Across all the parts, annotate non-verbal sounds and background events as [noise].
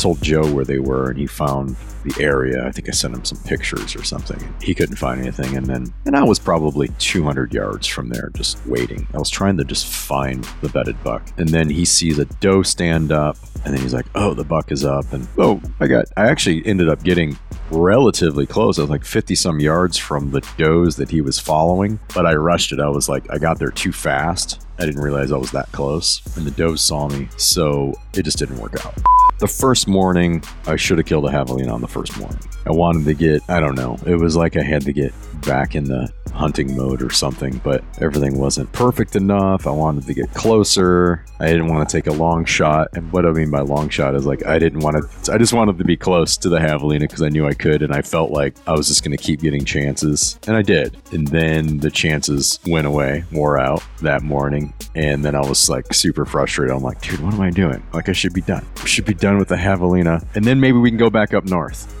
told Joe where they were, and he found the area. I think I sent him some pictures or something. He couldn't find anything, and then and I was probably 200 yards from there, just waiting. I was trying to just find the bedded buck, and then he sees a doe stand up, and then he's like, "Oh, the buck is up," and oh, I got. I actually ended up getting relatively close. I was like 50 some yards from the does that he was following, but I rushed it. I was like, I got there too fast. I didn't realize I was that close, and the does saw me, so it just didn't work out. The first morning, I should have killed a javelina on the first morning. I wanted to get, I don't know, it was like I had to get back in the hunting mode or something, but everything wasn't perfect enough. I wanted to get closer. I didn't want to take a long shot. And what I mean by long shot is like I didn't want to, I just wanted to be close to the javelina because I knew I could. And I felt like I was just going to keep getting chances. And I did. And then the chances went away, wore out that morning. And then I was like super frustrated. I'm like, dude, what am I doing? Like, I should be done. I should be done with the javelina. And then maybe we can go back up north.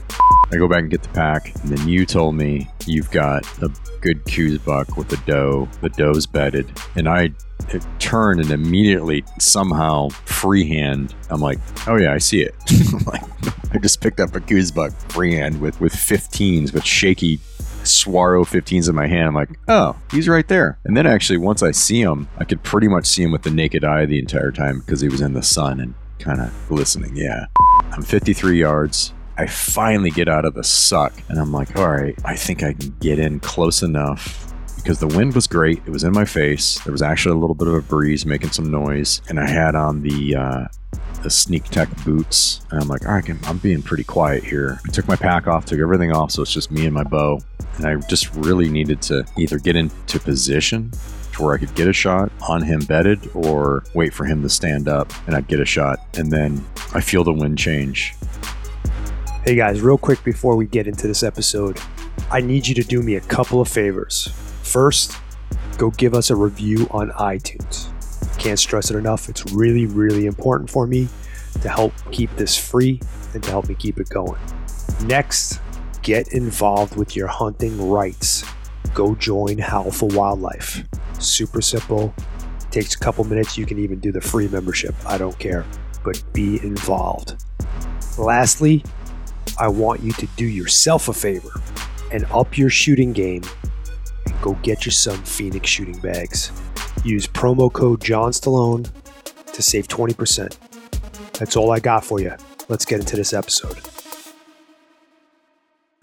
I go back and get the pack, and then you told me you've got a good Coues buck with the doe. The doe's bedded, and I turn and immediately somehow freehand. I'm like, oh yeah, I see it. [laughs] I just picked up a Coues buck freehand with with 15s, with shaky Swaro 15s in my hand. I'm like, oh, he's right there. And then actually, once I see him, I could pretty much see him with the naked eye the entire time because he was in the sun and kind of glistening. Yeah. I'm 53 yards. I finally get out of the suck and I'm like, all right, I think I can get in close enough because the wind was great. It was in my face. There was actually a little bit of a breeze making some noise, and I had on the uh, the sneak tech boots. And I'm like, all right, I'm being pretty quiet here. I took my pack off, took everything off, so it's just me and my bow. And I just really needed to either get into position to where I could get a shot on him bedded or wait for him to stand up and I'd get a shot. And then I feel the wind change Hey guys, real quick before we get into this episode, I need you to do me a couple of favors. First, go give us a review on iTunes. Can't stress it enough. It's really, really important for me to help keep this free and to help me keep it going. Next, get involved with your hunting rights. Go join Howl for Wildlife. Super simple. Takes a couple minutes. You can even do the free membership. I don't care. But be involved. Lastly, I want you to do yourself a favor and up your shooting game and go get you some Phoenix shooting bags. Use promo code John Stallone to save 20%. That's all I got for you. Let's get into this episode.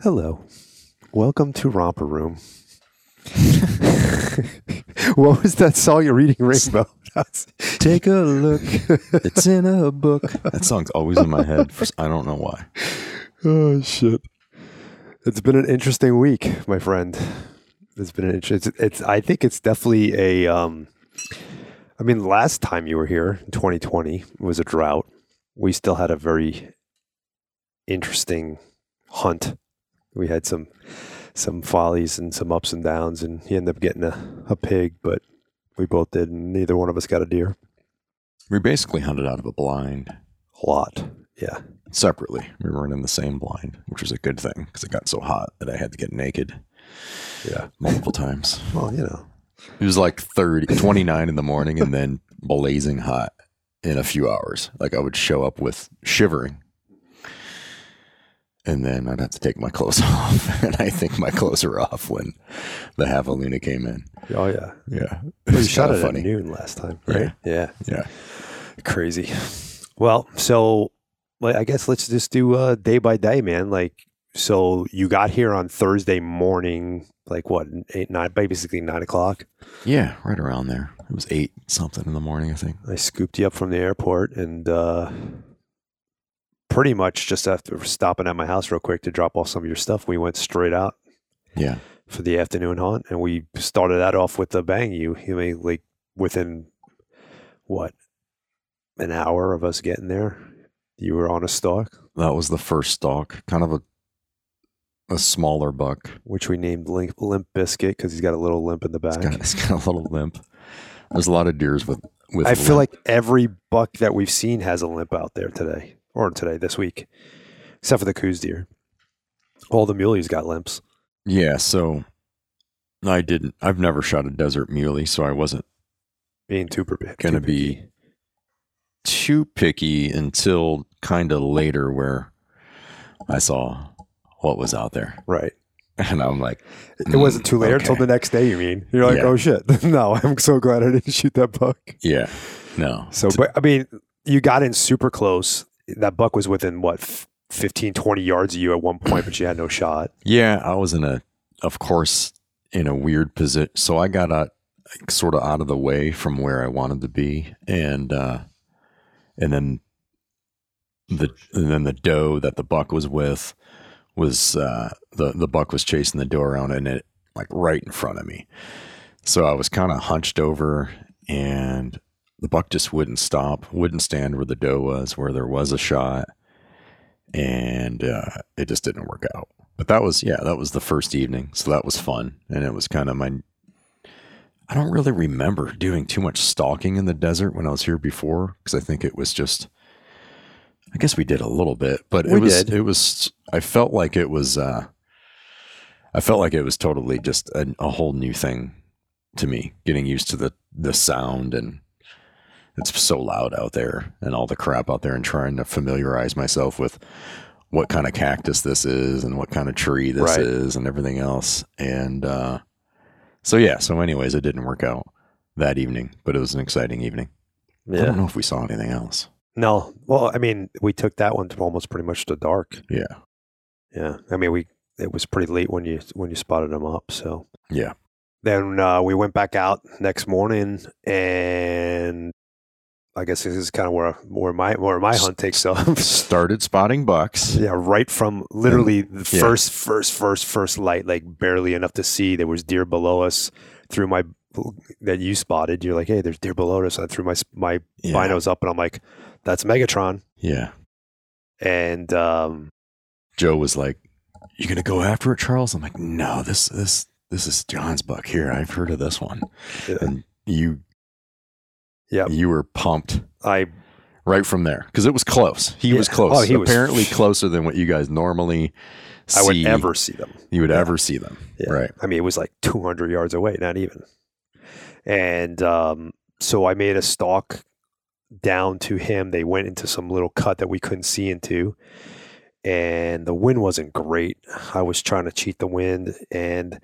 Hello. Welcome to Romper Room. [laughs] what was that song you're reading, Rainbow? [laughs] Take a look. [laughs] It's in a book. That song's always in my head. For, I don't know why. Oh shit! It's been an interesting week, my friend. It's been an interesting. It's, it's. I think it's definitely a. Um, I mean, last time you were here in 2020 was a drought. We still had a very interesting hunt. We had some some follies and some ups and downs, and he ended up getting a, a pig, but we both did, and neither one of us got a deer. We basically hunted out of a blind. A lot, yeah separately. We weren't in the same blind, which was a good thing because it got so hot that I had to get naked. Yeah. Multiple times. Well, you know. It was like 30, 29 in the morning and then blazing hot in a few hours. Like I would show up with shivering. And then I'd have to take my clothes [laughs] off. and I think my clothes were off when the javelina came in. Oh, yeah. Yeah. Well, you shot it funny. at noon last time, right? Yeah. Yeah. yeah. Crazy. Well, so like I guess let's just do uh, day by day, man. Like, so you got here on Thursday morning, like what, eight, nine, basically nine o'clock. Yeah, right around there. It was eight something in the morning, I think. I scooped you up from the airport and uh, pretty much just after stopping at my house real quick to drop off some of your stuff, we went straight out. Yeah. For the afternoon hunt, and we started that off with a bang. You, you mean like within what an hour of us getting there, you were on a stalk, That was the first stalk, kind of a a smaller buck. which we named Limp, Limp Biscuit because he's got a little limp in the back. It's got, it's got a little limp. There's a lot of deers with with. I feel like every buck that we've seen has a limp out there today, or today, this week, except for the Coues deer. All the muleys got limps. yeah. So I didn't. I've never shot a desert muley, so I wasn't Being too, per- Gonna too be- too picky until kind of later where I saw what was out there, Right. [laughs] and I'm like, It wasn't too late Mm, until the next day. You mean you're like, Yeah. oh shit? [laughs] no, I'm so glad I didn't shoot that buck. yeah, no. So, but I mean, you got in super close. That buck was within what, f- 15, 20 yards of you at one point, but you had no shot. Yeah, I was in a, of course, in a weird position. So I got out, sort of out of the way from where I wanted to be, and uh, and then the and then the doe that the buck was with was uh, the the buck was chasing the doe around, and it like right in front of me. So I was kind of hunched over, and the buck just wouldn't stop, wouldn't stand where the doe was, where there was a shot, and uh, it just didn't work out. But that was yeah, that was the first evening, so that was fun, and it was kind of my. I don't really remember doing too much stalking in the desert when I was here before because I think it was just. I guess we did a little bit, but it was did. it was. I felt like it was. uh I felt like it was totally just a, a whole new thing to me, getting used to the the sound and it's so loud out there and all the crap out there and trying to familiarize myself with what kind of cactus this is and what kind of tree this Right. is and everything else. And uh, so, yeah. So, anyways, it didn't work out that evening, but it was an exciting evening. I don't know if we saw anything else. No. Well, I mean, we took that one to almost pretty much the dark. Yeah. Yeah. I mean, we it was pretty late when you when you spotted them up. So Yeah. then uh, we went back out next morning, and I guess this is kind of where where my where my hunt takes off. [laughs] Started spotting bucks. Yeah, right from literally the yeah. first, first, first, first light, like barely enough to see. There was deer below us. Through my that you spotted, you're like, "Hey, there's deer below us." I threw my my Yeah. binos up, and I'm like, "That's Megatron." Yeah. And um, Joe was like, "You gonna go after it, Charles?" I'm like, "No, this this this is John's buck here. I've heard of this one." Yeah. And you, Yep. you were pumped I right from there because it was close. He was close. Oh, he was- apparently closer than what you guys normally. I would see- ever see them. you would yeah. ever see them. Yeah. Right. I mean, it was like 200 yards away, not even. And um, so I made a stalk down to him. They went into some little cut that we couldn't see into. And the wind wasn't great. I was trying to cheat the wind. And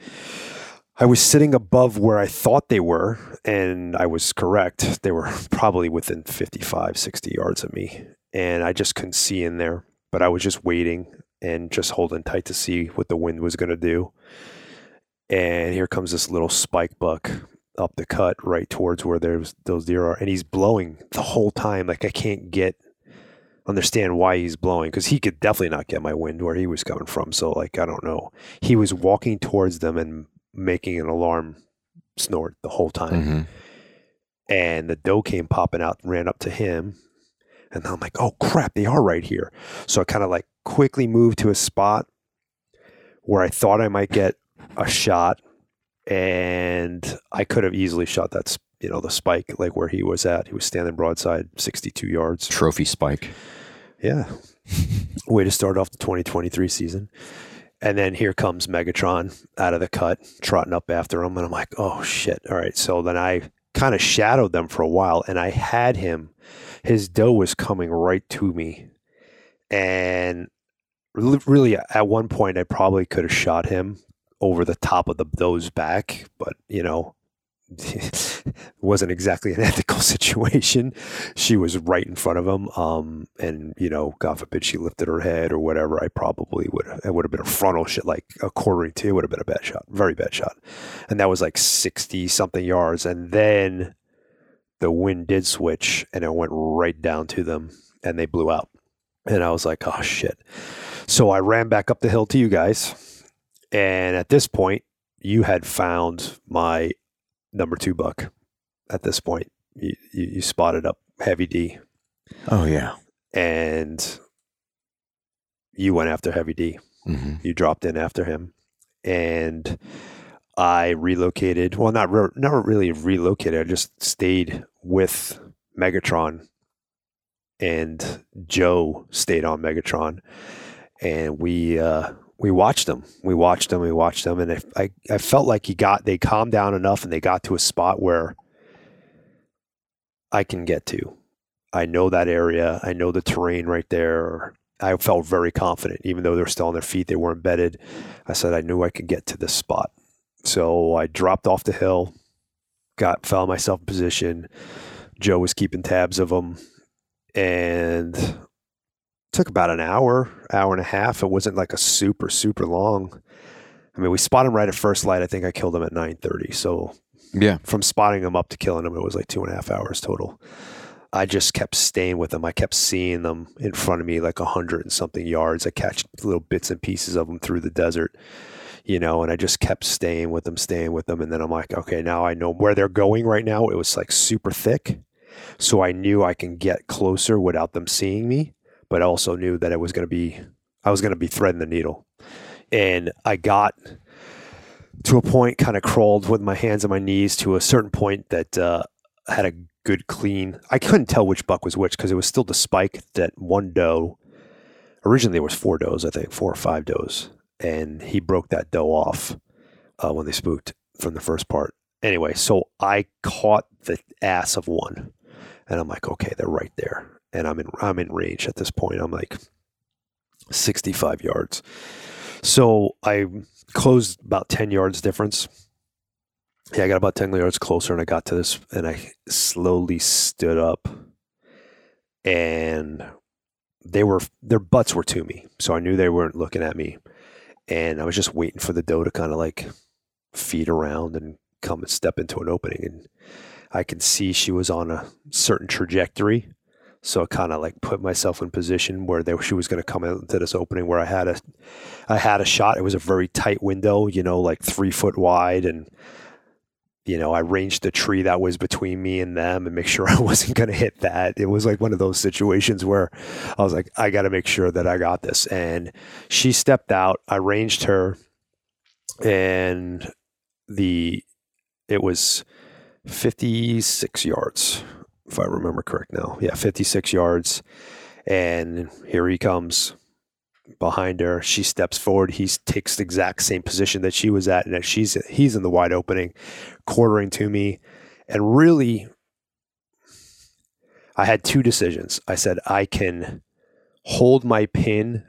I was sitting above where I thought they were. And I was correct. They were [laughs] probably within 55, 60 yards of me. And I just couldn't see in there. But I was just waiting and just holding tight to see what the wind was going to do and here comes this little spike buck up the cut right towards where there's those deer are and he's blowing the whole time. Like i can't get understand why he's blowing because he could definitely not get my wind where he was coming from. So like i don't know. He was walking towards them and making an alarm snort the whole time. Mhm. and the doe came popping out and ran up to him and i'm like oh crap they are right here. So i kind of like quickly moved to a spot where i thought i might get a shot and i could have easily shot that you know the spike like where he was at. He was standing broadside 62 yards. Trophy spike. yeah. Way to start off the 2023 season. And then here comes megatron out of the cut trotting up after him. And i'm like oh shit. All right. So then i kind of shadowed them for a while and i had him his doe was coming right to me. And really at one point i probably could have shot him over the top of the doe's back but you know it [laughs] wasn't exactly an [laughs] ethical situation. She was right in front of him um and you know god forbid she lifted her head or whatever i probably would it would have been a frontal shot like a quartering to would have been a bad shot very bad shot. And that was like 60 something yards and then the wind did switch and it went right down to them and they blew out. And i was like oh shit. So i ran back up the hill to you guys and at this point you had found my number two buck at this point. You, you, you spotted up heavy d. Oh yeah. and you went after heavy d. Hmm you dropped in after him. And i relocated well not re- not really relocated. I just stayed with megatron. And joe stayed on megatron. And we uh we watched them we watched them we watched them and I, I i felt like he got they calmed down enough and they got to a spot where i can get to I know that area. I know the terrain right there. I felt very confident, even though they're still on their feet, they weren't bedded. I said I knew I could get to this spot. So I dropped off the hill, got found myself in position. Joe was keeping tabs of them, and took about an hour, hour and a half. It wasn't like a super super long. I mean, we spotted him right at first light. I think I killed him at nine thirty. So Yeah. from spotting him up to killing him, it was like two and a half hours total. I just kept staying with them. I kept seeing them in front of me, like a hundred and something yards. I catch little bits and pieces of them through the desert, you know, and I just kept staying with them, staying with them. And then I'm like, okay, now I know where they're going right now. It was like super thick. So I knew I can get closer without them seeing me, but I also knew that it was going to be, I was going to be threading the needle. And I got to a point, kind of crawled with my hands on my knees to a certain point that uh, had a good clean. I couldn't tell which buck was which because it was still the spike that one doe. Originally, there was four does, I think, four or five does, and he broke that doe off uh, when they spooked from the first part. Anyway, so I caught the ass of one, and I'm like, okay, they're right there, and I'm in I'm in range at this point. I'm like 65 yards. So I closed about 10 yards difference. Yeah, I got about 10 yards closer and I got to this and I slowly stood up and they were their butts were to me. So I knew they weren't looking at me. And I was just waiting for the doe to kind of like feed around and come and step into an opening and I could see she was on a certain trajectory. So I kind of like put myself in position where they, she was going to come into this opening where I had a, I had a shot. It was a very tight window, you know, like three foot wide, and you know, I ranged the tree that was between me and them and make [laughs] sure I wasn't going to hit that. It was like one of those situations where I was like, I got to make sure that I got this. And she stepped out. I ranged her, and the it was fifty six yards if I remember correct now. Yeah, 56 yards. And here he comes behind her. She steps forward. He takes the exact same position that she was at. And she's he's in the wide opening, quartering to me. And really, I had two decisions. I said, I can hold my pin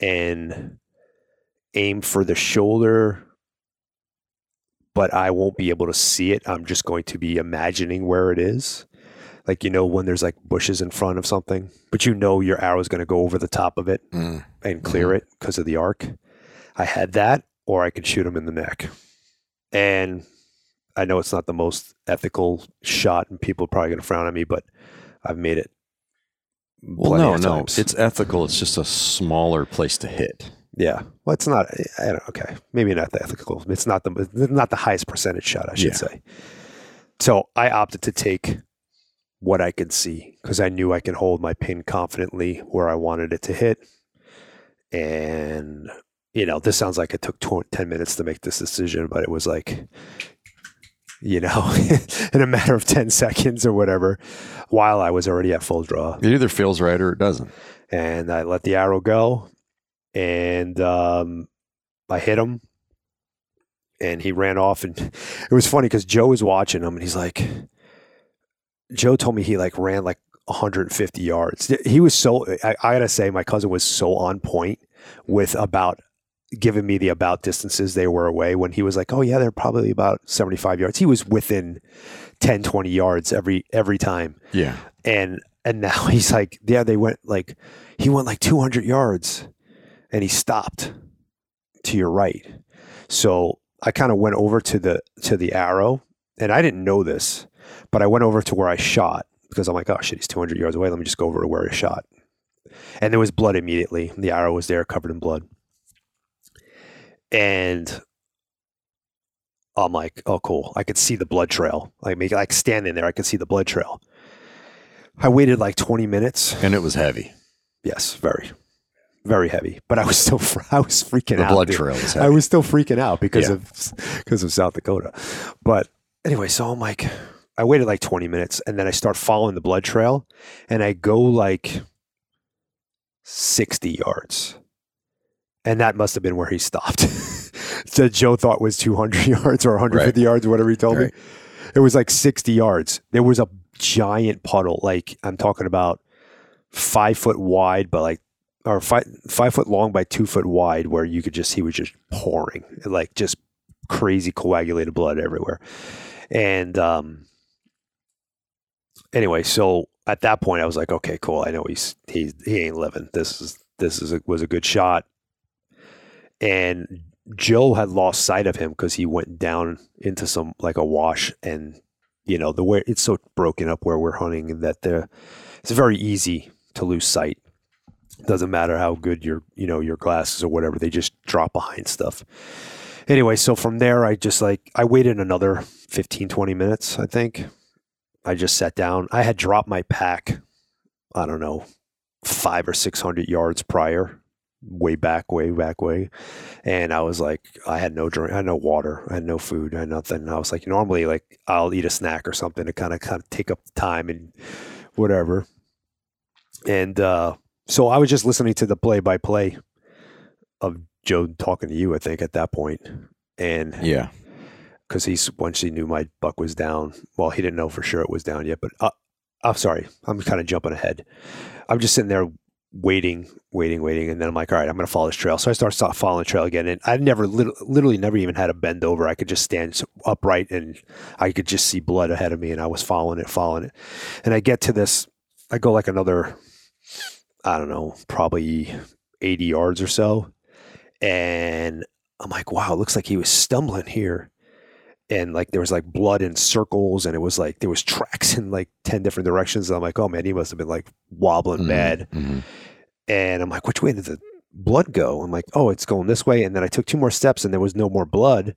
and aim for the shoulder but I won't be able to see it. I'm just going to be imagining where it is like you know when there's like bushes in front of something but you know your arrow is going to go over the top of it Mm. and clear it because of the arc i had that or i could shoot him in the neck and i know it's not the most ethical shot and people are probably going to frown at me but i've made it Well, no, of no. times. It's ethical. It's just a smaller place to hit. yeah well it's not I don't, okay maybe not the ethical it's not the not the highest percentage shot i should Yeah. say so i opted to take what I could see because I knew I could hold my pin confidently where I wanted it to hit. And, you know, this sounds like it took tw- 10 minutes to make this decision, but it was like, you know, [laughs] in a matter of 10 seconds or whatever, while I was already at full draw. It either feels right or it doesn't. And I let the arrow go and um, I hit him and he ran off. And [laughs] it was funny because Joe was watching him and he's like, Joe told me he like ran like 150 yards. He was so, I, I gotta say, my cousin was so on point with about giving me the about distances they were away when he was like, oh yeah, they're probably about 75 yards. He was within 10, 20 yards every, every time. Yeah. And, and now [laughs] he's like, yeah, they went like, he went like 200 yards and he stopped to your right. So I kind of went over to the, to the arrow and I didn't know this but I went over to where I shot because I'm like, oh shit, he's 200 yards away. Let me just go over to where I shot. And there was blood immediately. The arrow was there, covered in blood. And I'm like, oh cool. I could see the blood trail. Like, make like standing there, I could see the blood trail. I waited like 20 minutes. And it was heavy. Yes, very, very heavy. But I was still, fr- I was freaking The out. blood dude. trail was I was still freaking out because Yeah. of because of South Dakota. But anyway, so I'm like, I waited like 20 minutes, and then I start following the blood trail, and I go like 60 yards, and that must have been where he stopped. [laughs] that Joe thought was 200 [laughs] yards or 150 yards, or whatever he told Right. me. It was like 60 yards. There was a giant puddle. Like I'm talking about five foot wide, but like or five five foot long by two foot wide, where you could just he was just pouring like just crazy coagulated blood everywhere. And um, anyway, so at that point, I was like, okay, cool. I know he's he he ain't living. This is this is a, was a good shot. And Joe had lost sight of him because he went down into some like a wash, and you know the way it's so broken up where we're hunting that the it's very easy to lose sight. Doesn't matter how good your you know your glasses or whatever, they just drop behind stuff. Anyway, so from there, I just like I waited another 15, 20 minutes, I think. I just sat down. I had dropped my pack, I don't know, five or 600 yards prior, way back, way back, way. And I was like, I had no drink, I had no water, I had no food, I had nothing. And I was like, normally, like, I'll eat a snack or something to kind of kind of take up the time and whatever. And uh, so I was just listening to the play by play of Joe talking to you, I think, at that point. And Yeah. Because he's once he knew my buck was down. Well, he didn't know for sure it was down yet, but uh, I'm sorry, I'm kind of jumping ahead. I'm just sitting there waiting, waiting, waiting, and then I'm like, all right, I'm going to follow this trail. So I start following the trail again, and I never, lit- literally, never even had to bend over. I could just stand upright, and I could just see blood ahead of me, and I was following it, following it, and I get to this. I go like another, I don't know, probably 80 yards or so, and I'm like, wow, it looks like he was stumbling here and like there was like blood in circles and it was like there was tracks [laughs] in like 10 different directions and i'm like oh man he must have been like wobbling Mhm, bad. mhm. and i'm like which way did the blood go? I'm like oh it's going this way and then i took two more steps and there was no more blood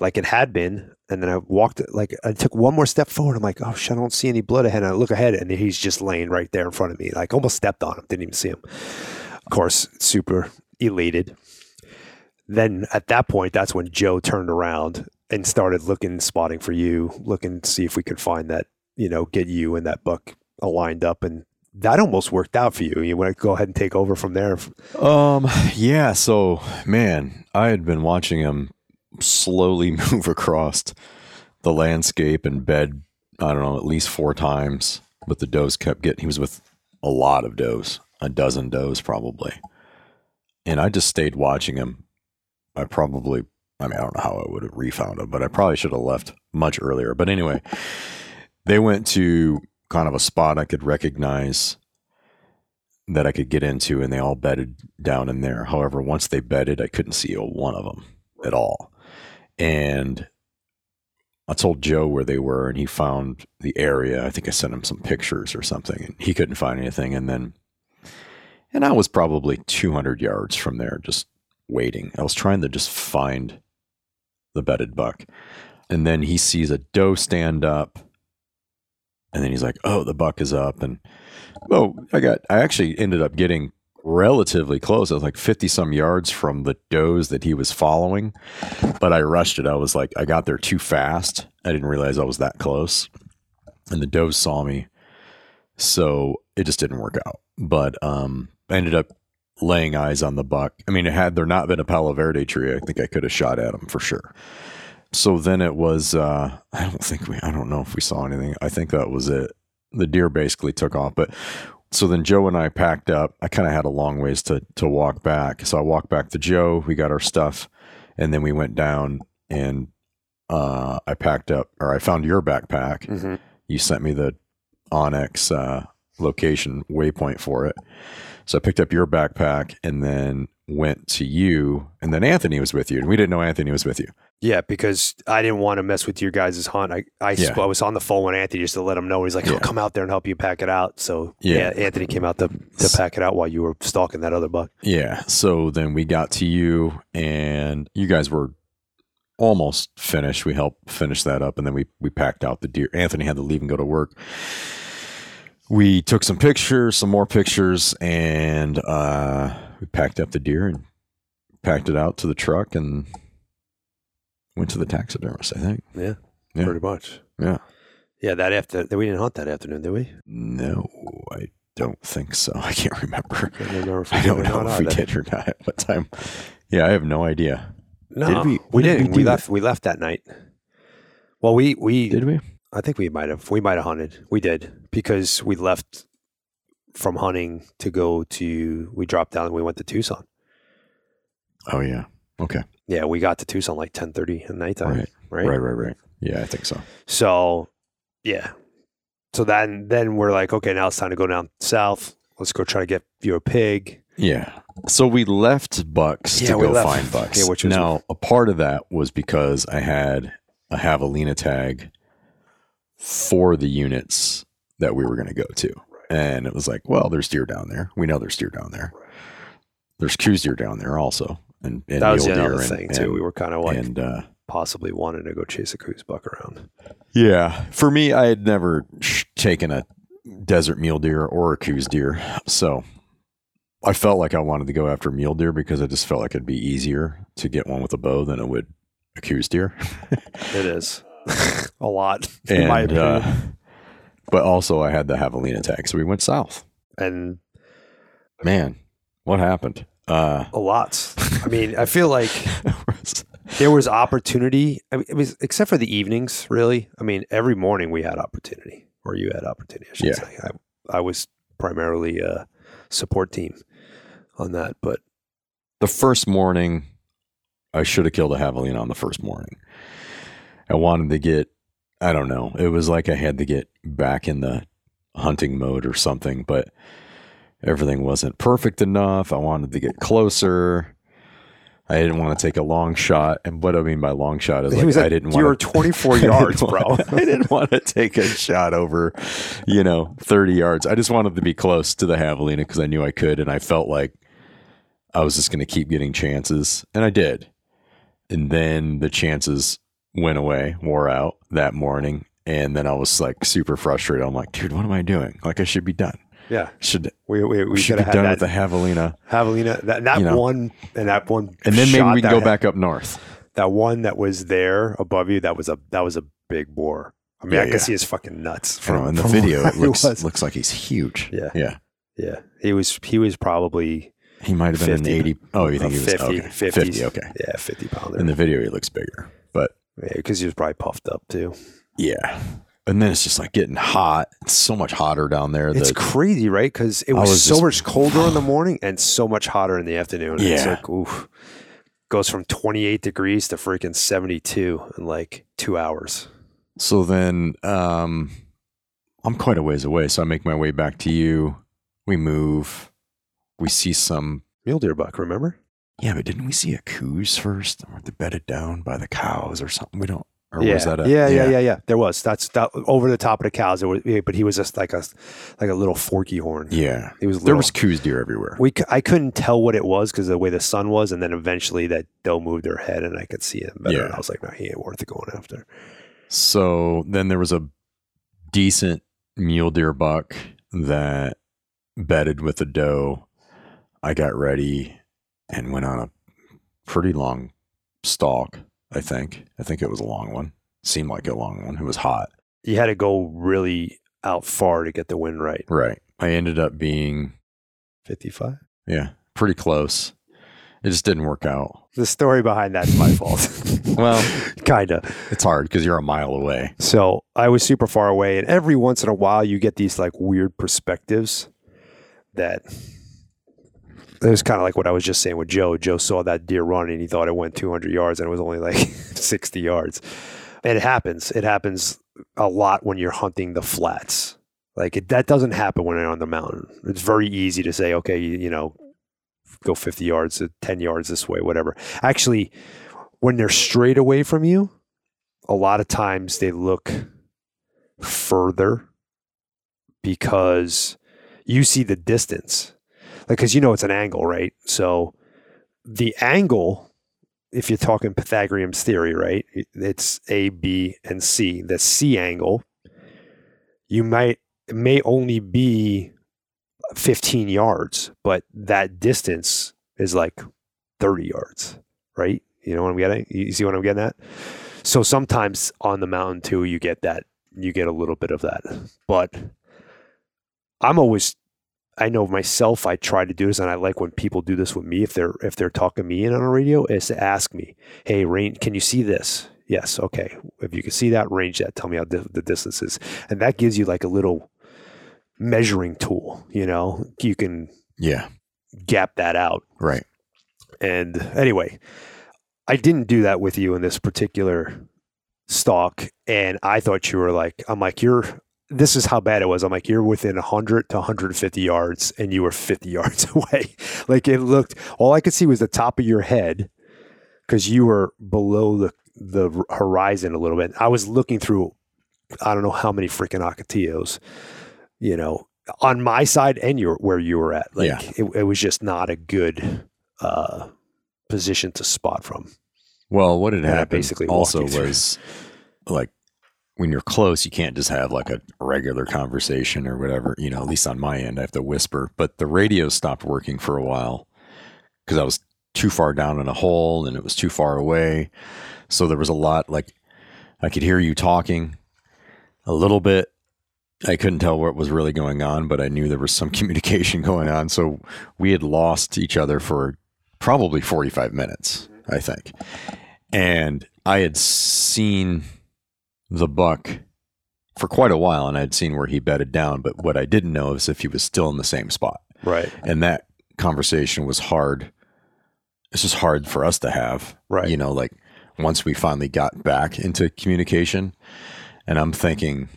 like it had been and then i walked like i took one more step forward i'm like oh shit i don't see any blood ahead and i look ahead and he's just laying right there in front of me like almost stepped on him didn't even see him. Of course super elated. Then at that point that's when joe turned around and started looking spotting for you looking to see if we could find that you know get you and that buck aligned up and that almost worked out for you you want to go ahead and take over from there Um, yeah. So, man, I had been watching him slowly [laughs] move across the landscape and bed. I don't know, at least four times. But the does kept getting. He was with a lot of does, a dozen does probably. And I just stayed watching him. I probably, I mean, I don't know how I would have refound him, but I probably should have left much earlier. But anyway, they went to kind of a spot I could recognize that I could get into, and they all bedded down in there. However, once they bedded, I couldn't see a one of them at all. And I told Joe where they were, and he found the area. I think I sent him some pictures or something, and he couldn't find anything. And then, and I was probably 200 yards from there, just waiting. I was trying to just find the bedded buck. And then he sees a doe stand up. And then he's like, oh, the buck is up. And oh, I got, I actually ended up getting relatively close. I was like 50 some yards from the does that he was following, but I rushed it. I was like, I got there too fast. I didn't realize I was that close. And the does saw me. So it just didn't work out. But um, I ended up laying eyes on the buck. I mean, had there not been a Palo Verde tree, I think I could have shot at him for sure. So then it was, uh, [laughs] I don't think we, I don't know if we saw anything. I think that was it. The deer basically took off. But so then Joe and I packed up. I kind of had a long ways to, to walk back. So I walked back to Joe. We got our stuff. And then we went down and uh, I packed up, or I found your backpack. mm-hmm. You sent me the onX uh, location waypoint for it. So I picked up your backpack and then went to you. And then Anthony was with you. And we didn't know Anthony was with you. Yeah, because I didn't want to mess with your guys' hunt. I I, Yeah. I was on the phone with Anthony just to let him know. He's like, oh, "I'll come out there and help you pack it out." So Yeah. yeah, Anthony came out to to pack it out while you were stalking that other buck. Yeah. So then we got to you, and you guys were almost finished. We helped finish that up, and then we we packed out the deer. Anthony had to leave and go to work. We took some pictures, some more pictures, and uh, we packed up the deer and packed it out to the truck and went to the taxidermist. I think. Yeah, Yeah. pretty much. Yeah. Yeah, that after we didn't hunt that afternoon, did we? No, I don't think so. [laughs] I can't remember. I don't remember if we I don't know if we either. did or not. What time? Yeah, I have no idea. No, Did we- we, when did didn't. we We, left. We left that night. Well, we we Did we? I think we might have we might have hunted. We did because we left from hunting to go to we dropped down and we went to Tucson. Oh yeah. Okay. Yeah, we got to Tucson like ten thirty at nighttime. Right. Right. Right. Right. Right. Yeah, I think so. So yeah. So then then we're like, okay, now it's time to go down south. Let's go try to get you a pig. Yeah. So we left Bucks Yeah, to go left. find Bucks. Yeah, which was- now a part of that was because I had a javelina tag for the units that we were going to go to, and it was like, well, there's deer down there. We know there's deer down there. There's Coues deer down there also, and, and that was another deer thing and, too. we were kind of like and uh, possibly wanting to go chase a Coues buck around. Yeah, for me, I had never sh- taken a desert mule deer or a Coues deer, so I felt like I wanted to go after mule deer because I just felt like it'd be easier to get one with a bow than it would a Coues deer. It is [laughs] a lot, [laughs] in my and opinion. uh, but also I had the javelina tag, so we went south. and Man, what happened? Uh, a lot. I mean, I feel like [laughs] there was opportunity. I mean, was except for the evenings, really. I mean, every morning we had opportunity, or you had opportunity. I should Yeah. say. I, I was primarily a support team on that, but the first morning, I should have killed a javelina on the first morning. I wanted to get, I don't know, it was like I had to get back in the hunting mode or something, but everything wasn't perfect enough. I wanted to get closer. I didn't want to take a long shot. And what I mean by long shot is like was I didn't you were [laughs] 24 yards, bro. I didn't want [laughs] to take a shot over, you know, 30 yards. I just wanted to be close to the javelina because I knew I could. And I felt like I was just going to keep getting chances. And I did. And then the chances went away, wore out that morning. And then I was like super frustrated. I'm like, dude, what am I doing? Like, I should be done. yeah, Should we we, we should have done had with the that javelina. javelina. That that you know. one and that one, And then maybe we can go had- back up north. That one that was there above you. That was a that was a big boar. I mean, Yeah, I can yeah. see his fucking nuts From, in the from video, it looks looks like he's huge. Yeah. Yeah. Yeah, he was he was probably He might have been 50. an 80. Oh, you think he was 50, okay. 50s. 50, okay. yeah fifty pounder. In the video, he looks bigger. But because he was probably puffed up too. yeah. And then it's just like getting hot. It's so much hotter down there. It's crazy, right? Because it was, was so just- much colder in the [sighs] morning and so much hotter in the afternoon. It's Yeah. like oof, goes from twenty eight degrees to freaking seventy two in like two hours. so then um, I'm quite a ways away. So I make my way back to you. We move. We see some. Mule deer buck, remember? Yeah, but didn't we see a Coues first? Or they bedded down by the cows or something? We don't. Or yeah. was that a. yeah, yeah, yeah, yeah. There was. That's that over the top of the cows. There was, yeah, but he was just like a like a little forky horn. Yeah. He was. There was Coues deer everywhere. We c- I couldn't tell what it was because the way the sun was, and then eventually that doe moved their head, and I could see him better. Yeah. And I was like, no, he ain't worth it going after. So then there was a decent mule deer buck that bedded with a doe. I got ready and went on a pretty long stalk, I think. I think it was a long one. Seemed like a long one. It was hot. You had to go really out far to get the wind right. Right. I ended up being, Fifty five. yeah, pretty close. It just didn't work out. The story behind that's my fault. [laughs] [laughs] Well, kinda. it's hard because you're a mile away. So I was super far away, and every once in a while, you get these like weird perspectives that. It was kind of like what I was just saying with Joe. Joe saw that deer run and he thought it went 200 yards and it was only like [laughs] 60 yards. And it happens. It happens a lot when you're hunting the flats. Like it, that doesn't happen when you're on the mountain. It's very easy to say, okay, you, you know, go 50 yards, uh, 10 yards this way, whatever. Actually, when they're straight away from you, a lot of times they look further because you see the distance. Like, because you know it's an angle, right? So the angle, if you're talking Pythagorean's theory, right? It's A, B, and C. The C angle, you might, may only be 15 yards, but that distance is like 30 yards, right? You know what I'm getting? You see what I'm getting at? So sometimes on the mountain too, you get that, you get a little bit of that. But I'm always, I know myself, I try to do this and I like when people do this with me. If they're, if they're talking me in on a radio is to ask me, Hey, Rain, can you see this? Yes. Okay. If you can see that, range that. Tell me how di- the distance is, and that gives you like a little measuring tool. You know, you can Yeah. gap that out. Right. And anyway, I didn't do that with you in this particular stalk, and I thought you were like, I'm like, you're. This is how bad it was. I'm like, you're within 100 to 150 yards, and you were 50 [laughs] yards away. like it looked. All I could see was the top of your head, because you were below the the horizon a little bit. I was looking through. I don't know how many freaking Ocotillos, you know, on my side and your where you were at. Like Yeah. it, it was just not a good uh, position to spot from. Well, what had And happened basically also was like when you're close, you can't just have like a regular conversation or whatever. You know, at least on my end, I have to whisper. But the radio stopped working for a while because I was too far down in a hole and it was too far away. So there was a lot like I could hear you talking a little bit. I couldn't tell what was really going on, but I knew there was some [laughs] communication going on. So we had lost each other for probably 45 minutes, I think. And I had seen the buck for quite a while and I'd seen where he bedded down, but what I didn't know is if he was still in the same spot. Right. And that conversation was hard. It's just hard for us to have. Right. You know, like once we finally got back into communication and I'm thinking,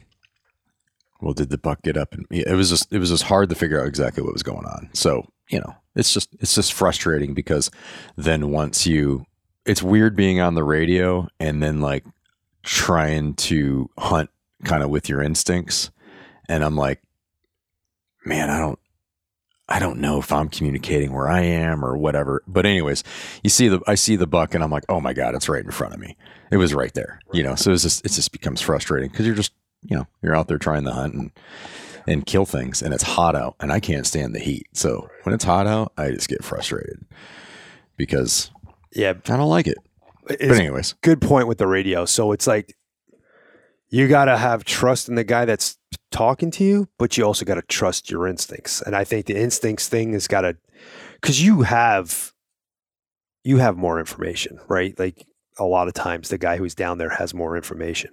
well, did the buck get up? And it was just, it was just hard to figure out exactly what was going on. So, you know, it's just, it's just frustrating because then once you, it's weird being on the radio and then like trying to hunt kind of with your instincts. And I'm like, man, I don't, I don't know if I'm communicating where I am or whatever. But anyways, you see the I see the buck and I'm like, oh my god, it's right in front of me. It was right there, you know. So it's just it just becomes frustrating because you're just you know you're out there trying to hunt and and kill things, and it's hot out, and I can't stand the heat. So when it's hot out, I just get frustrated because Yeah. I don't like it. But anyways, good point with the radio. So it's like you got to have trust in the guy that's talking to you, but you also got to trust your instincts. And I think the instincts thing has got to cuz you have you have more information, right? Like a lot of times the guy who's down there has more information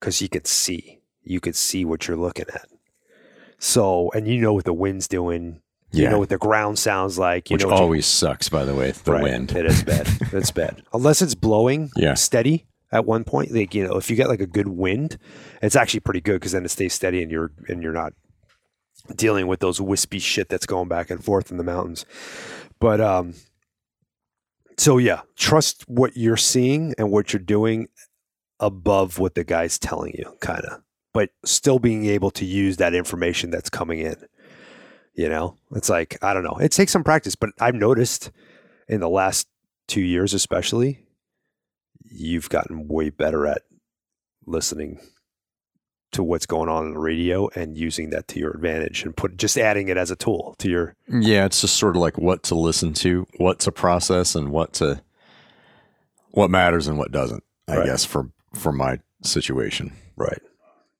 cuz you could see. You could see what you're looking at. So, and you know what the wind's doing. You yeah, know what the ground sounds like. You which know what you- always sucks. By the way, the Right. wind. It is bad. [laughs] It's bad. Unless it's blowing Yeah. steady at one point. Like, you know, if you get like a good wind, it's actually pretty good because then it stays steady and you're and you're not dealing with those wispy shit that's going back and forth in the mountains. But um so yeah, trust what you're seeing and what you're doing above what the guy's telling you, kind of. But still being able to use that information that's coming in. You know, it's like, I don't know. It takes some practice, but I've noticed in the last two years, especially, you've gotten way better at listening to what's going on in the radio and using that to your advantage and put just adding it as a tool to your mm, Yeah, it's just sort of like what to listen to, what to process, and what to what matters and what doesn't. I Right. guess for for my situation. right.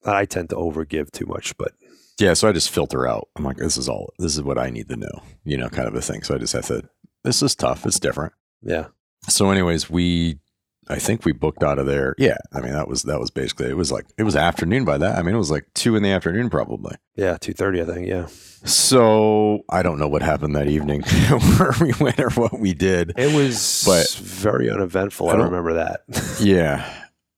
I tend to overgive too much, but Yeah, so I just filter out. I'm like, this is all. This is what I need to know. You know, kind of a thing. So I just have to. This is tough. It's different. yeah, So, anyways, we. I think we booked out of there. Yeah, I mean that was that was basically it was like it was afternoon by that. I mean it was like two in the afternoon probably. yeah, two thirty, I think. Yeah, So I don't know what happened that evening, [laughs] where we went or what we did. it was But- very uneventful. I I, don't- remember that. [laughs] Yeah,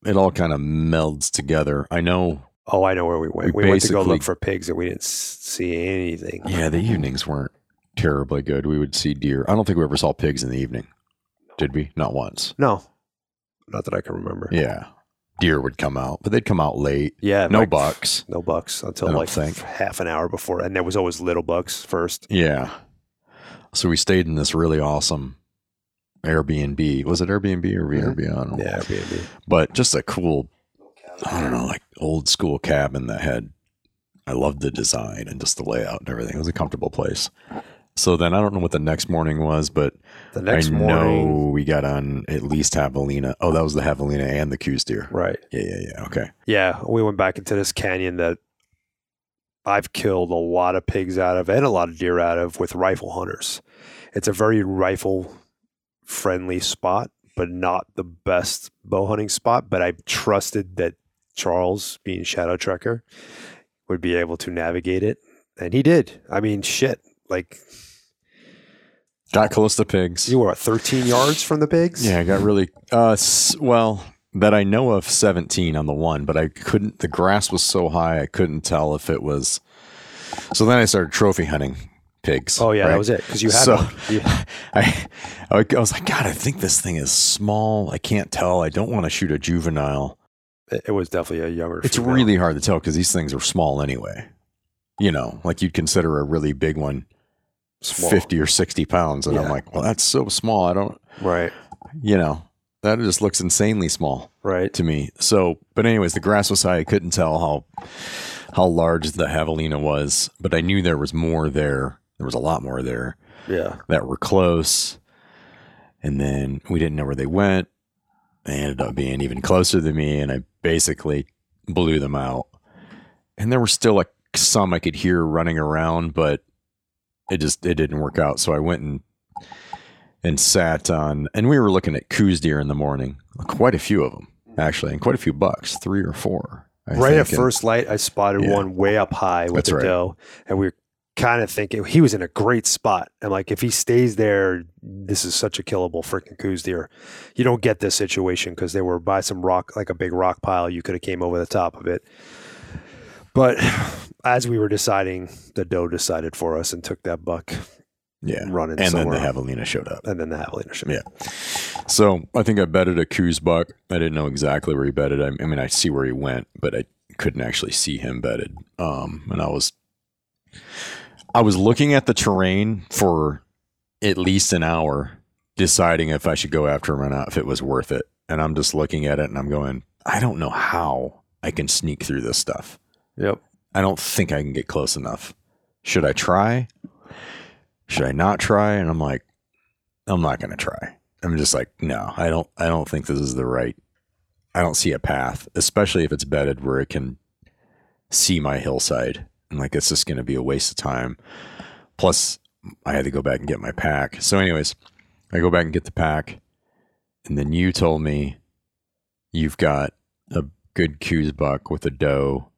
it all kind of melds together. I know. Oh, I know where we went. We We, went to go look for pigs, and we didn't see anything. Yeah, the evenings weren't terribly good. We would see deer. I don't think we ever saw pigs in the evening. Did we? Not once. No, not that I can remember. Yeah, deer would come out, but they'd come out late. Yeah, No like, bucks. No bucks until like think. half an hour before, and there was always little bucks first. Yeah. So we stayed in this really awesome Airbnb. Was it Airbnb or don't mm-hmm. know. Yeah, Airbnb. But just a cool, I don't know, like old school cabin that had, I loved the design and just the layout and everything. It was a comfortable place. So then I don't know what the next morning was, but The next I morning, know we got on at least Javelina. Oh, that was the Javelina and the Coues deer. right? Yeah, yeah, yeah. Okay. Yeah, we went back into this canyon that I've killed a lot of pigs out of and a lot of deer out of with rifle hunters. It's a very rifle friendly spot, but not the best bow hunting spot. But I trusted that Charles, being Shadow Trekker, would be able to navigate it, and he did. I mean, shit, like Got close to pigs. you were what, 13 yards from the pigs. Yeah, I got really uh s- well that I know of 17 on the one, but I couldn't the grass was so high I couldn't tell if it was So then I started trophy hunting pigs. Oh yeah, right? that was it because you had So- one. [laughs] You- I I was like god, I think this thing is small. I can't tell. I don't want to shoot a juvenile. It was definitely a younger. It's female. really hard to tell cuz these things are small anyway. You know, like you'd consider a really big one Small. 50 or 60 pounds and I'm like, "Well, that's so small. I don't, right, you know, that just looks insanely small." right. to me. So, but anyways, the grass was high. I couldn't tell how how large the javelina was, but I knew there was more there. There was a lot more there Yeah, that were close. And then we didn't know where they went. They ended up being even closer than me, and I basically blew them out. And there were still like some I could hear running around, but it just it didn't work out. So I went and and sat on, and we were looking at Coues deer in the morning, quite a few of them actually, and quite a few bucks, three or four. I right at think. And- first light, I spotted Yeah. one way up high with That's the right. doe, and we were kind of thinking he was in a great spot. And like, if he stays there, this is such a killable freaking Coues deer. You don't get this situation because they were by some rock, like a big rock pile. You could have came over the top of it. But as we were deciding, the doe decided for us and took that buck yeah, running and then the javelina showed up. and then the javelina showed up. Yeah. So I think I betted a Coues buck. I didn't know exactly where he betted. I, I mean, I see where he went, but I couldn't actually see him betted. Um, and I was, I was looking at the terrain for at least an hour, deciding if I should go after him or not, if it was worth it. And I'm just looking at it and I'm going, I don't know how I can sneak through this stuff. Yep. I don't think I can get close enough. Should I try? Should I not try? And I'm like, I'm not going to try. I'm just like, no, I don't, I don't think this is the right, I don't see a path, especially if it's bedded where it can see my hillside. And like, it's just going to be a waste of time. Plus I had to go back and get my pack. So anyways, I go back and get the pack. And then you told me you've got a good Coues buck with a doe.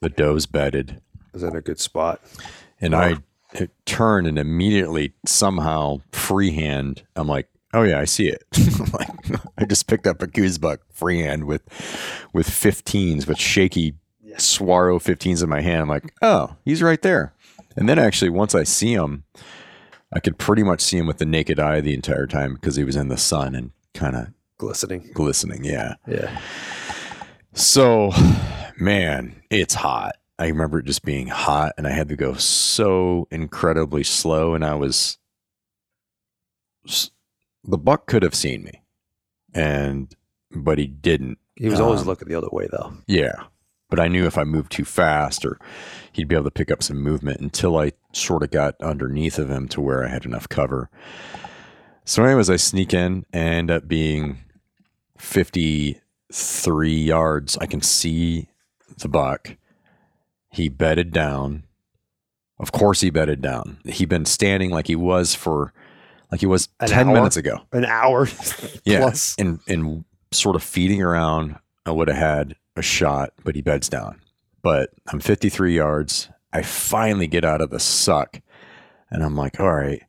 The doe's bedded Is that a good spot. and I turn and immediately somehow freehand. I'm like, oh yeah, I see it. [laughs] Like I just picked up a Coues buck freehand with with 15s, with shaky Swaro 15s in my hand. I'm like, oh, he's right there. And then actually, once I see him, I could pretty much see him with the naked eye the entire time because he was in the sun and kind of Glistening. glistening. Yeah. Yeah. So, man, it's hot. I remember it just being hot, and I had to go so incredibly slow, and I was. The buck could have seen me, and but he didn't. He was always Um, looking the other way though. Yeah, but I knew if I moved too fast, or he'd be able to pick up some movement until I sort of got underneath of him to where I had enough cover. So, anyways, I sneak in and end up being fifty-three yards. I can see the buck. He bedded down. Of course, he bedded down. He'd been standing like he was for, like he was An ten hour? minutes ago. An hour [laughs] Yeah, plus. and and sort of feeding around, I would have had a shot, but he beds down. But I'm 53 yards. I finally get out of the suck, and I'm like, all right,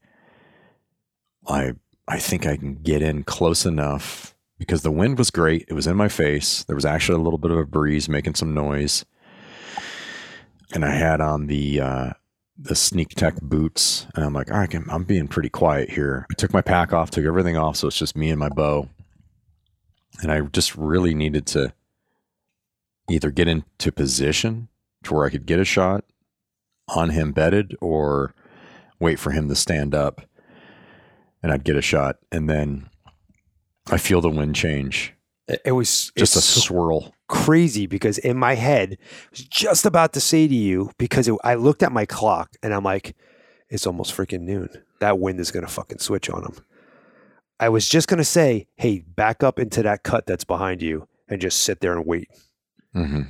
I I think I can get in close enough because the wind was great. It was in my face. There was actually a little bit of a breeze making some noise, and I had on the uh, the sneak tech boots, and I'm like, all right, I'm- I'm being pretty quiet here. I took my pack off, took everything off, so it's just me and my bow, and I just really needed to either get into position to where I could get a shot on him bedded, or wait for him to stand up, and I'd get a shot, and then I feel the wind change, It, was just a swirl. crazy because in my head, I was just about to say to you because it, I looked at my clock and I'm like, it's almost freaking noon. That wind is gonna fucking switch on him. I was just gonna say, hey, back up into that cut that's behind you and just sit there and wait. Hmm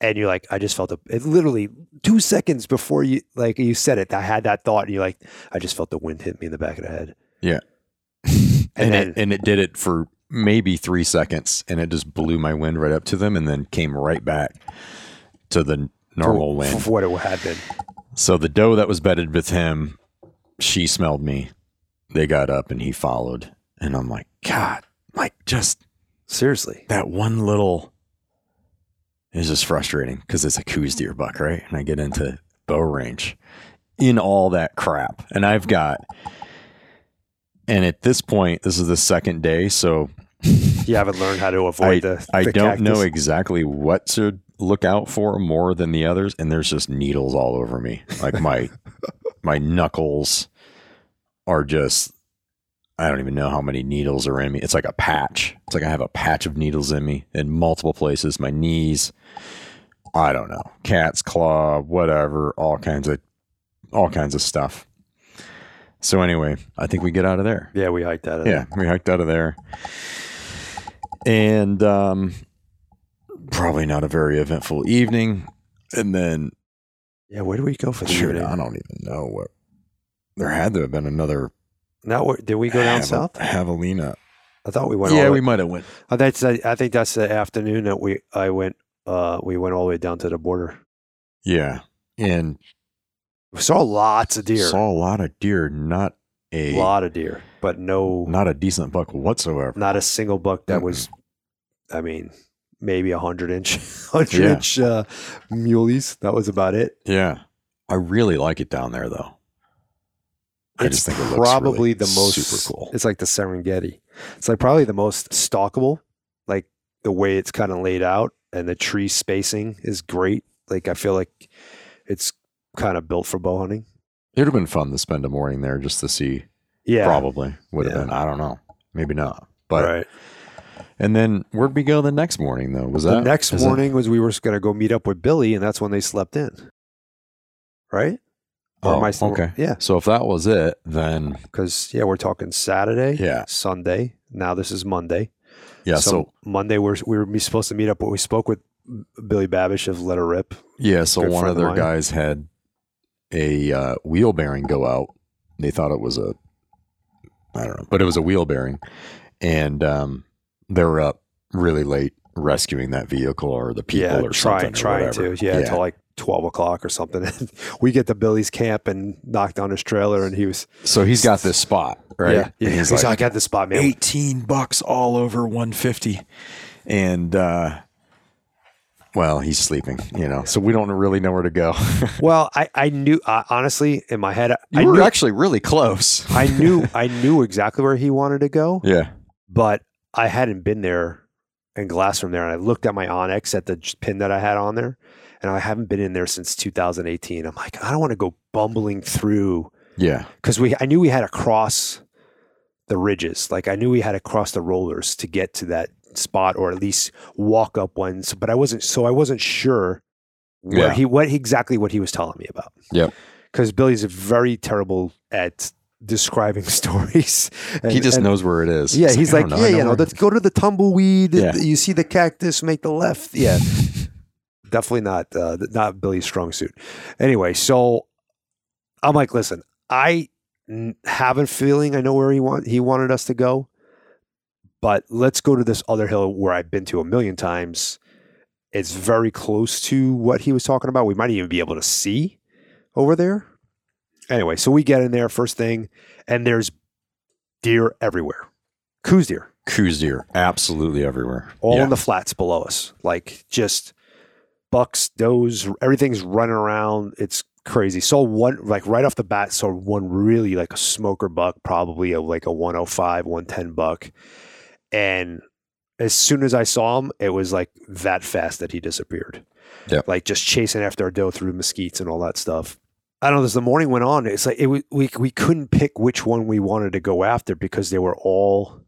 And you're like, I just felt a, it literally two seconds before you like you said it, I had that thought, and you're like, I just felt the wind hit me in the back of the head. Yeah. [laughs] and, then it, and it did it for maybe three seconds, and it just blew my wind right up to them, and then came right back to the normal for, wind. for what it had been. So the doe that was bedded with him, she smelled me. They got up, and he followed, and I'm like, God, like just Seriously. that one little is just frustrating because it's a Coues deer buck, right? And I get into bow range in all that crap, and I've got. And at this point, this is the second day, so [laughs] You haven't learned how to avoid the. I the don't know exactly what to look out for more than the others, and there's just needles all over me. Like my [laughs] my knuckles are just I don't even know how many needles are in me. It's like a patch. It's like I have a patch of needles in me in multiple places. My knees. I don't know. Cat's claw, whatever, all kinds of all kinds of stuff. So anyway, I think we get out of there. Yeah, we hiked that. Yeah, we hiked out of there. And um probably not a very eventful evening. And then Yeah, where do we go for the shoot, evening? I don't even know what there had to have been another Now, where- did we go down Javel- south? Javelina. I thought we went. Yeah, the we way- might have went. Oh, that's. I I think that's the afternoon that we. I went. Uh, we went all the way down to the border. Yeah. And We saw lots of deer. saw a lot of deer, not a lot of deer, but no, not a decent buck whatsoever. not a single buck that Mm-mm. was. I mean, maybe a hundred inch, [laughs] hundred Yeah. inch uh, muleys. That was about it. Yeah. I really like it down there though. I it's just think it probably really the most super cool. It's like the Serengeti. It's like probably the most stalkable. Like the way it's kind of laid out, and the tree spacing is great. Like I feel like it's kind of built for bow hunting. It'd have been fun to spend a morning there just to see. Yeah, Probably would have Yeah. been. I don't know. Maybe not. But right. and then where'd we go the next morning though? Was that next is that- morning was we were going to go meet up with Billy, and that's when they slept in. Right? Or Oh, my, okay. Yeah, So if that was it, then because yeah, we're talking Saturday, Yeah. Sunday. Now this is Monday. yeah. So, Monday we're we were supposed to meet up, but we spoke with Billy Babish of Let Her Rip. yeah. So one of their mine. guys had a uh, wheel bearing go out. They thought it was a, I don't know, but it was a wheel bearing, and um, they were up really late rescuing that vehicle or the people yeah, or trying something. trying to yeah, until like twelve o'clock or something. [laughs] we get to Billy's camp and knock down his trailer, and he was So he's got this spot, right? Yeah, yeah. He's, he's like, like, I got the spot, man. 18 bucks all over 150 and uh well he's sleeping you know so we don't really know where to go [laughs] Well, I I knew uh, honestly in my head, I were knew actually really close [laughs] I knew I knew exactly where he wanted to go, yeah but I hadn't been there in glass from there, and I looked at my onX at the pin that I had on there, and I haven't been in there since 2018. I'm like, I don't want to go bumbling through yeah because we I knew we had to cross the ridges. Like I knew we had to cross the rollers to get to that spot or at least walk up ones, but I wasn't so I wasn't sure where Yeah. he what exactly what he was telling me about. Yeah. Because Billy's very terrible at describing [laughs] stories. he just and- knows where it is Yeah, he's like, don't yeah, you know, let's go to the tumbleweed. Yeah. You see the cactus, make the left. Yeah, definitely not uh, not Billy's strong suit. Anyway, so I'm like, listen, I have a feeling I know where he want he wanted us to go, but let's go to this other hill where I've been to a million times. It's very close to what he was talking about. We might even be able to see over there. Anyway, so we get in there first thing, and there's deer everywhere, Coues deer Coues deer absolutely everywhere all yeah. in the flats below us. Like just bucks, does, everything's running around. It's crazy. Saw one like right off the bat, saw one really like a smoker buck, probably a like a 105, 110 buck. And as soon as I saw him, it was like that fast that he disappeared. Yeah. Like just chasing after a doe through mesquites and all that stuff. I don't know. As the morning went on, it's like it we we couldn't pick which one we wanted to go after because they were all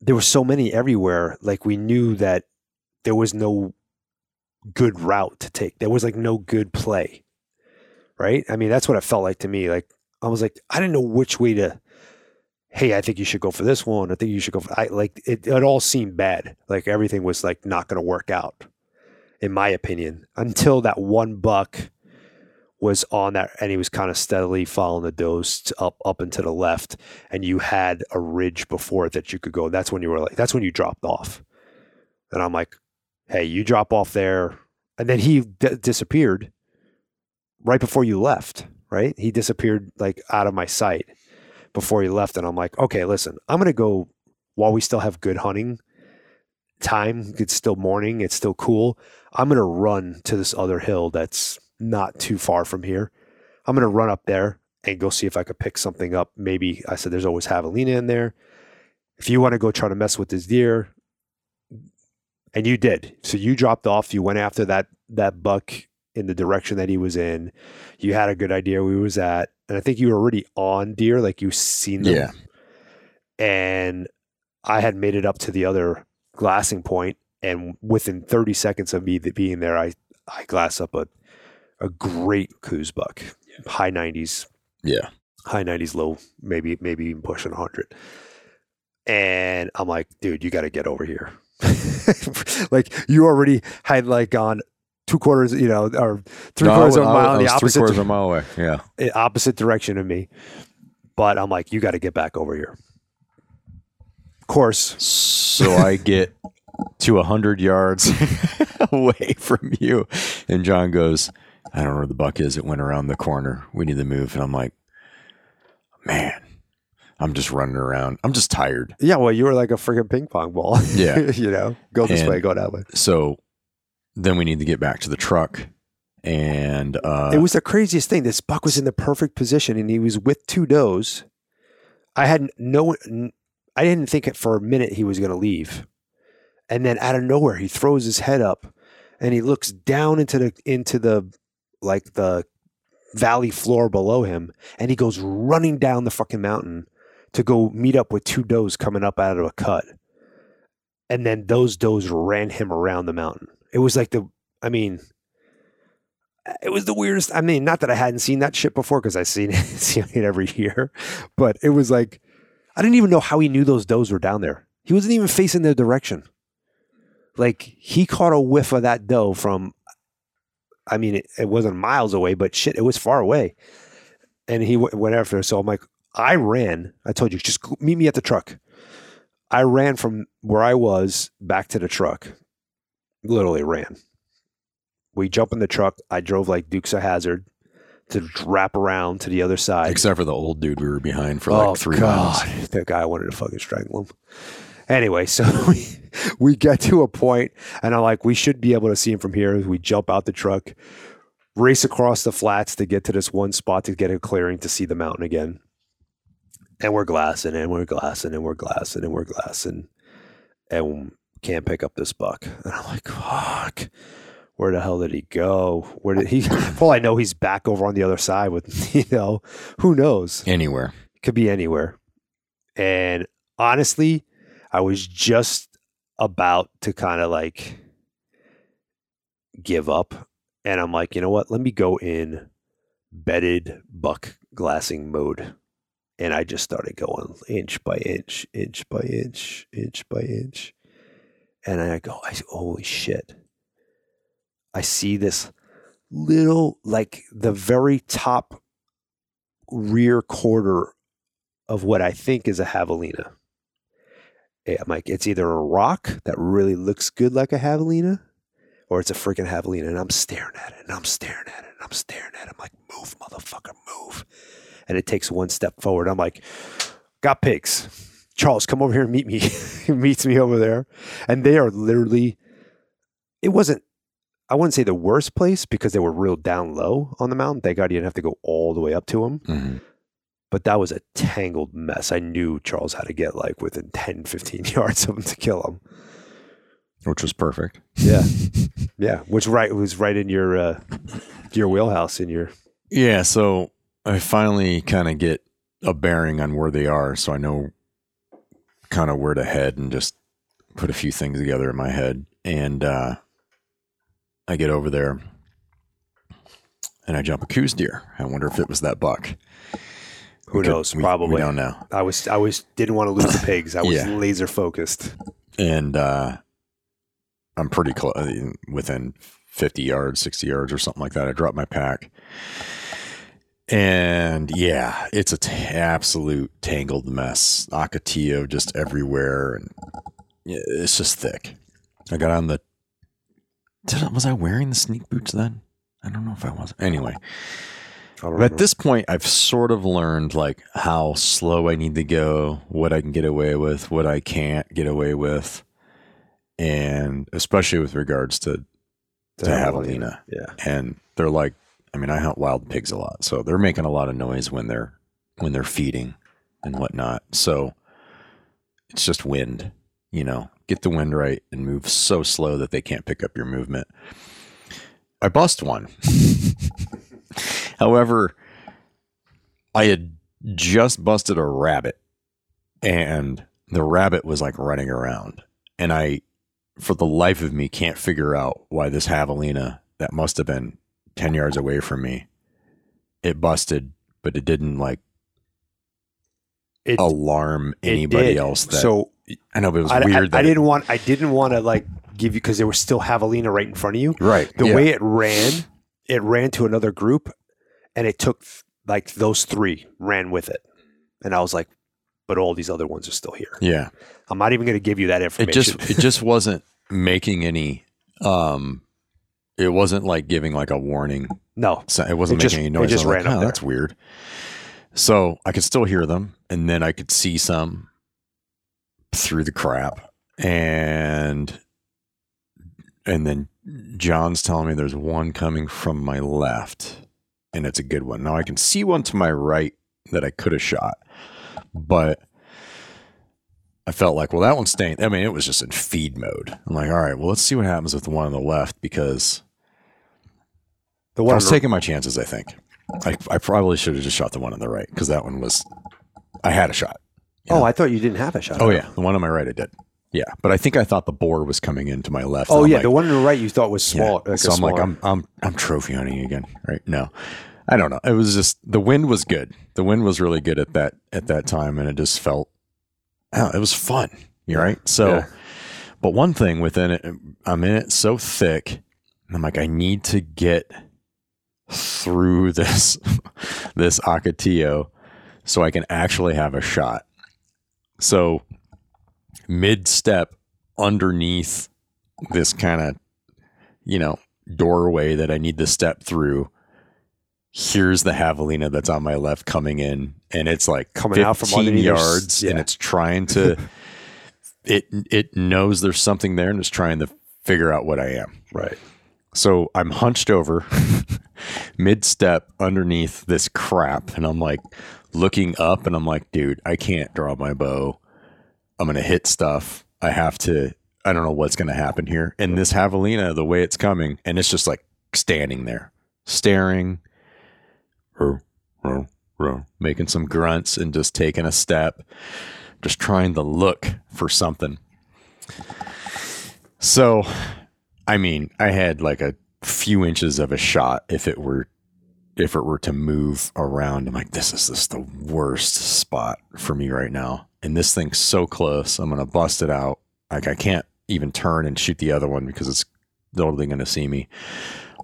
there were so many everywhere. Like we knew that there was no good route to take. There was like no good play. Right? I mean, that's what it felt like to me. Like I was like, I didn't know which way to hey, I think you should go for this one. I think you should go for I like it it all seemed bad. Like everything was like not gonna work out, in my opinion. Until that one buck was on that, and he was kind of steadily following the dose up up and to the left, and you had a ridge before it that you could go. That's when you were like, that's when you dropped off, and I'm like, hey, you drop off there, and then he d- disappeared right before you left. Right, he disappeared like out of my sight before he left, and I'm like, okay, listen, I'm gonna go while we still have good hunting time. It's still morning. It's still cool. I'm going to run to this other hill that's not too far from here. I'm going to run up there and go see if I could pick something up. Maybe I said there's always javelina in there. If you want to go try to mess with this deer, and you did. So you dropped off. You went after that that buck in the direction that he was in. You had a good idea where he was at, and I think you were already on deer, like you seen them. Yeah. And I had made it up to the other glassing point, and within 30 seconds of me being there, I I glass up a a great Coues buck, high 90s, Yeah. high 90s, low, maybe maybe even pushing 100. And I'm like, dude, you got to get over here. [laughs] like you already had like gone two quarters, you know, or three No, I quarters of a wa- I mile in the was three opposite quarters of a mile away. Yeah. opposite direction of me. But I'm like, you got to get back over here. Of course, So I [laughs] get to a hundred yards [laughs] away from you, and John goes, "I don't know where the buck is. It went around the corner. We need to move." And I'm like, "Man, I'm just running around. I'm just tired." yeah. Well, you were like a freaking ping pong ball. [laughs] Yeah. you know, go this And- way, go that way. So then we need to get back to the truck, and uh, it was the craziest thing. This buck was in the perfect position, and he was with two does. I had no, I didn't think for a minute he was going to leave, and then out of nowhere, he throws his head up, and he looks down into the into the like the valley floor below him, and he goes running down the fucking mountain to go meet up with two does coming up out of a cut, and then those does ran him around the mountain. It was like the, I mean, it was the weirdest. I mean, not that I hadn't seen that shit before because I seen it, [laughs] seen it every year, but it was like I didn't even know how he knew those does were down there. He wasn't even facing their direction. Like he caught a whiff of that doe from. I mean, it, it wasn't miles away, but shit, it was far away, and he w- went after. So I'm like, I ran. I told you, just meet me at the truck. I ran from where I was back to the truck. Literally ran we jump in the truck. I drove like Dukes of Hazzard to wrap around to the other side. except for the old dude we were behind for like oh, three miles. Oh, That guy wanted to fucking strangle him. Anyway, so [laughs] we, we get to a point, and I'm like, we should be able to see him from here. We jump out the truck, race across the flats to get to this one spot to get a clearing to see the mountain again. And we're glassing, and we're glassing, and we're glassing, and we're glassing, and can't pick up this buck. [laughs] And I'm like, fuck. Where the hell did he go? Where did he? [laughs] Well, I know he's back over on the other side with, [laughs] you know, who knows? Anywhere. could be anywhere. And honestly, I was just about to kind of like give up. And I'm like, you know what? Let me go in bedded buck glassing mode. And I just started going inch by inch, inch by inch, inch by inch. And I go, I, holy shit. I see this little, like the very top rear quarter of what I think is a javelina. Eh, I'm like, it's either a rock that really looks good like a javelina, or it's a freaking javelina. And I'm staring at it, and I'm staring at it, and I'm staring at it. I'm like, move, motherfucker, move. And it takes one step forward. I'm like, got pigs. Charles, come over here and meet me. [laughs] he meets me over there. And they are literally, it wasn't, I wouldn't say the worst place because they were real down low on the mountain. Thank God you didn't have to go all the way up to them Mhm. but that was a tangled mess. I knew Charles had to get like within 10, 15 [laughs] yards of him to kill him. Which was perfect. Yeah. [laughs] yeah. Which right was right in your uh your wheelhouse in your Yeah, so I finally kind of get a bearing on where they are, so I know kind of where to head and just put a few things together in my head. And uh, I get over there and I jump a Coues deer. I wonder if it was that buck. who We could- knows, we- probably. We don't know. I was I was didn't want to lose the [laughs] pigs. I was Yeah. laser focused. And uh, I'm pretty close, within 50 yards, 60 yards, or something like that. I dropped my pack. And yeah, it's a t- absolute tangled mess. Ocotillo just everywhere. And it's just thick. I got on the. Did I, was I wearing the sneak boots then? I don't know if I was. Anyway, at this point, I've sort of learned like how slow I need to go, what I can get away with, what I can't get away with, and especially with regards to to javelina. Yeah. And they're like, I mean, I hunt wild pigs a lot, so they're making a lot of noise when they're when they're feeding and whatnot. So it's just wind, you know. Get the wind right and move so slow that they can't pick up your movement. I bust one. [laughs] However, I had just busted a rabbit and the rabbit was like running around. And I, for the life of me, can't figure out why this javelina that must have been 10 yards away from me, it busted, but it didn't like It, alarm anybody else. That so I know, but it was I, I- weird. that I didn't want. I didn't want to like give you because there was still javelina right in front of you. right. The yeah. way it ran, it ran to another group, and it took like those three ran with it, and I was like, but all these other ones are still here. yeah. I'm not even going to give you that information. it just it just wasn't making any um it wasn't like giving like a warning. No. so- it wasn't It just- making any noise. it just ran like, up oh, that's weird. So i could still hear them and then i could see some through the crap. And and then john's telling me there's one coming from my left and it's a good one. Now i can see one to my right that i could have shot but I felt like, well, that one's staying. I mean, it was just in feed mode. I'm like, all right, well, let's see what happens with the one on the left because The one I was taking my chances. I think I, I probably should have just shot the one on the right because that one was I had a shot. Oh, I thought you didn't have a shot. Oh yeah, the one on my right I did. Yeah, but I think I thought the boar was coming into my left. Oh yeah, like, the one on the right you thought was yeah. small. Like so I'm like, I'm I'm I'm trophy hunting again, right? No, I don't know. It was just the wind was good. The wind was really good at that at that time, and it just felt, oh, it was fun. you're right? So, Yeah. but one thing within it, I'm in it so thick, and I'm like, I need to get through [laughs] this this Ocotillo so I can actually have a shot. So mid step underneath this kind of you know doorway that I need to step through. Here's the javelina that's on my left coming in, and it's like Coming out from 15 underneath yards, and it's trying to. [laughs] it it knows there's something there, and it's trying to figure out what I am. right. So I'm hunched over, [laughs] mid step underneath this crap, and I'm like looking up, and I'm like, dude, I can't draw my bow. I'm gonna hit stuff. I have to. I don't know what's gonna happen here. And this javelina, the way it's coming, and it's just like standing there, staring, making some grunts, and just taking a step, just trying to look for something. So I mean, I had like a few inches of a shot if it were if it were to move around. I'm like, this is just the worst spot for me right now. And this thing's so close. I'm gonna bust it out. Like I can't even turn and shoot the other one because it's totally gonna see me.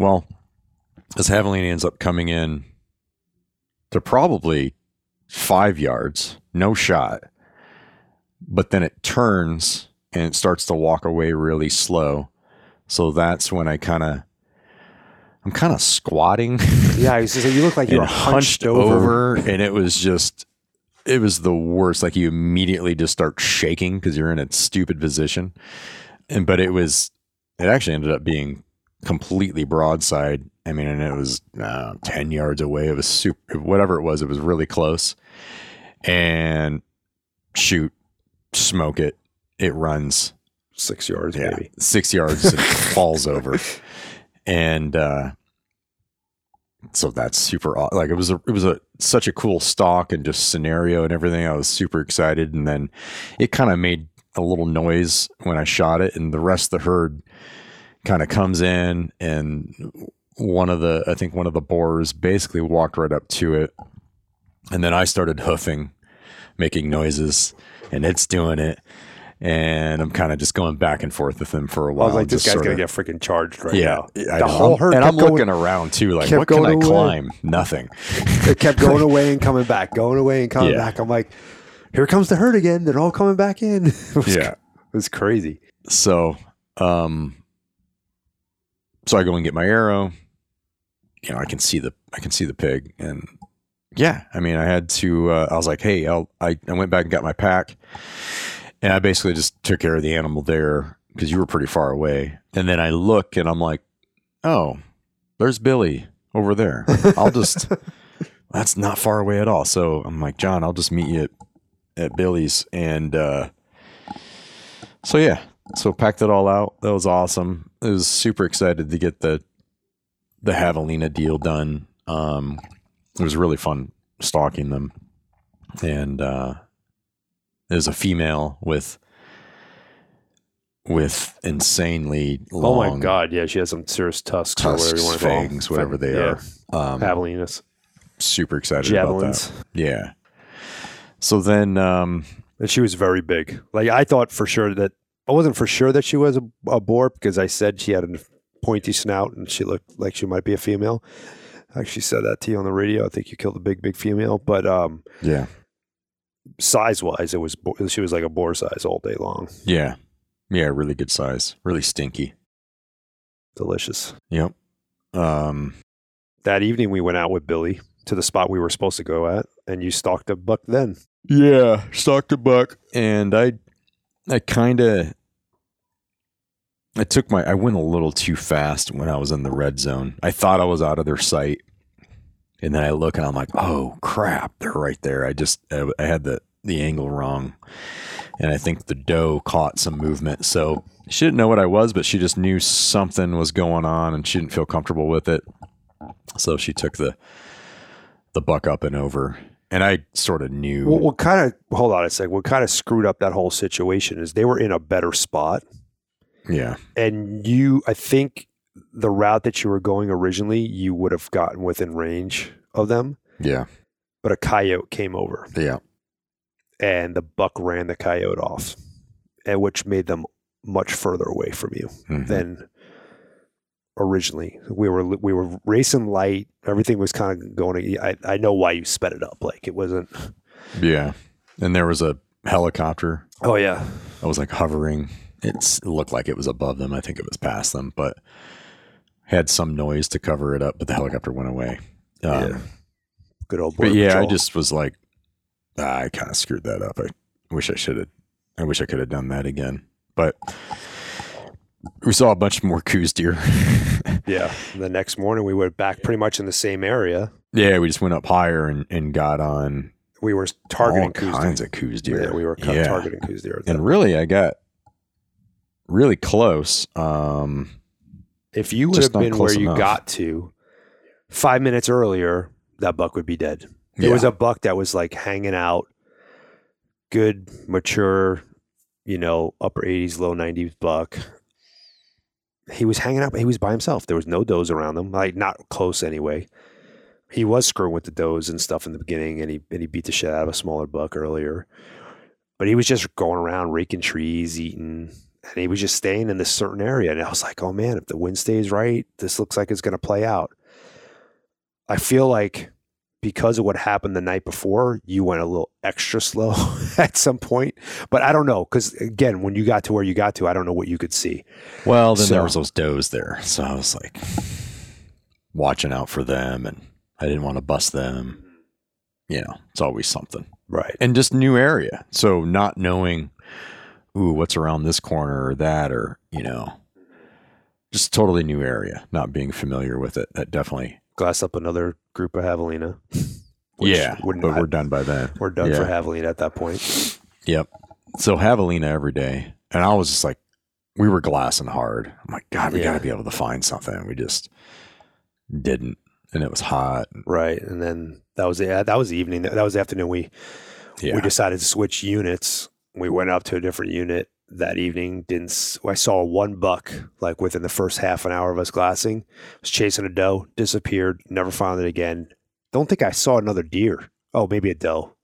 Well, this javelina ends up coming in to probably five yards, no shot. But then it turns and it starts to walk away really slow. So that's when I kind of, I'm kind of squatting [laughs] Yeah, I was gonna you look like you're were hunched over. and it was just, it was the worst. Like you immediately just start shaking because you're in a stupid position. And but it was, it actually ended up being completely broadside. I mean, and it was uh, ten yards away. It was super, whatever it was. It was really close. And shoot, smoke it. It runs Six yards, yeah, maybe. six yards and [laughs] falls over, and uh, so that's super. Like it was a it was a such a cool stock and just scenario and everything. I was super excited, and then it kind of made a little noise when I shot it, and the rest of the herd kind of comes in, and one of the I think one of the boars basically walked right up to it, and then I started hoofing, making noises, and it's doing it and I'm kind of just going back and forth with him for a while. was like, this guy's gonna get freaking charged right yeah, now. I The whole herd and I'm going- looking around too, like what can I away. climb? Nothing. It kept [laughs] going away and coming back, going away and coming Yeah. back. I'm like, here comes the herd again. They're all coming back in. [laughs] it, was, Yeah. it was crazy. So, um, so I go and get my arrow. You know, I can see the I can see the pig, and yeah, I mean, I had to. Uh, I was like, hey, I'll, I I went back and got my pack, and I basically just took care of the animal there because you were pretty far away. And then I look, and I'm like, oh, there's Billy over there. I'll just. [laughs] that's not far away at all. So I'm like, John, I'll just meet you at, at Billy's, and uh, so yeah, so packed it all out. That was awesome. I was super excited to get the the javelina deal done. Um, it was really fun stalking them, and uh, there's a female with with insanely long oh my god, yeah, she has some serious tusks, or whatever you tusks, want to fangs, whatever they Yeah. are. Um, Javelinas, super excited javelins. about that. Yeah. So then, um, And she was very big. Like I thought for sure that I wasn't for sure that she was a, a boar because I said she had a pointy snout and she looked like she might be a female. I actually said that to you on the radio. I think you killed a big, big female, but um, yeah, size wise, it was she was like a boar size all day long. yeah, yeah, really good size, really stinky. Delicious. Yep. Um, That evening, we went out with Billy to the spot we were supposed to go at, and you stalked a buck. Then Yeah, stalked a buck, and I, I kind of, I took my, I went a little too fast when I was in the red zone. I thought I was out of their sight, and then I look and I'm like, oh crap, they're right there. I just, I, I had the the angle wrong, and I think the doe caught some movement. So she didn't know what I was, but she just knew something was going on, and she didn't feel comfortable with it. So she took the the buck up and over. And I sort of knew. what, what kind of hold on a sec? What kind of screwed up that whole situation is they were in a better spot, Yeah. and you, I think, the route that you were going originally, you would have gotten within range of them, Yeah. but a coyote came over, Yeah. and the buck ran the coyote off, and which made them much further away from you. Mhm. than originally. We were we were racing light. Everything was kind of going. I I know why you sped it up. Like it wasn't. Yeah. And there was a helicopter Oh yeah, I was like hovering. It's, it looked like it was above them. I think it was past them, but had some noise to cover it up, but the helicopter went away. Um, Yeah. good old. Boy. But yeah, I just was like, ah, I kind of screwed that up. I wish I should have. I wish I could have done that again. But we saw a bunch more Coues deer. [laughs] yeah. The next morning we went back pretty much in the same area. yeah, we just went up higher and, and got on We were targeting all kinds deer. of Coues deer. Yeah, we were Yeah. targeting Coues deer. and really i got really close um If you would have been where close you got to five minutes earlier, that buck would be dead. It Yeah. was a buck that was like hanging out, good, mature, you know, upper 80s, low 90s buck. He was hanging out, he was by himself. There was no does around him, like not close anyway. He was screwing with the does and stuff in the beginning, and he and he beat the shit out of a smaller buck earlier. But he was just going around raking trees, eating, and he was just staying in this certain area. And I was like, oh man, if the wind stays right, this looks like it's going to play out. I feel like because of what happened the night before, you went a little extra slow [laughs] at some point. But I don't know because again, when you got to where you got to, I don't know what you could see. well then there was those does there so i was like watching out for them and i didn't want to bust them you know it's always something Right. and just new area so not knowing ooh what's around this corner or that or you know just totally new area not being familiar with it that definitely Glass up another group of javelina. [laughs] yeah but I- we're done by then We're done Yeah. for javelina at that point. Yep. So javelina every day, and I was just like, we were glassing hard. I'm like, God, we Yeah. got to be able to find something. We just didn't, and it was hot. Right. And then that was the uh, that was the evening. That was the afternoon. We Yeah, we decided to switch units. We went up to a different unit that evening. Didn't I saw one buck like within the first half an hour of us glassing. Was chasing a doe, disappeared, never found it again. Don't think I saw another deer. Oh, maybe a doe.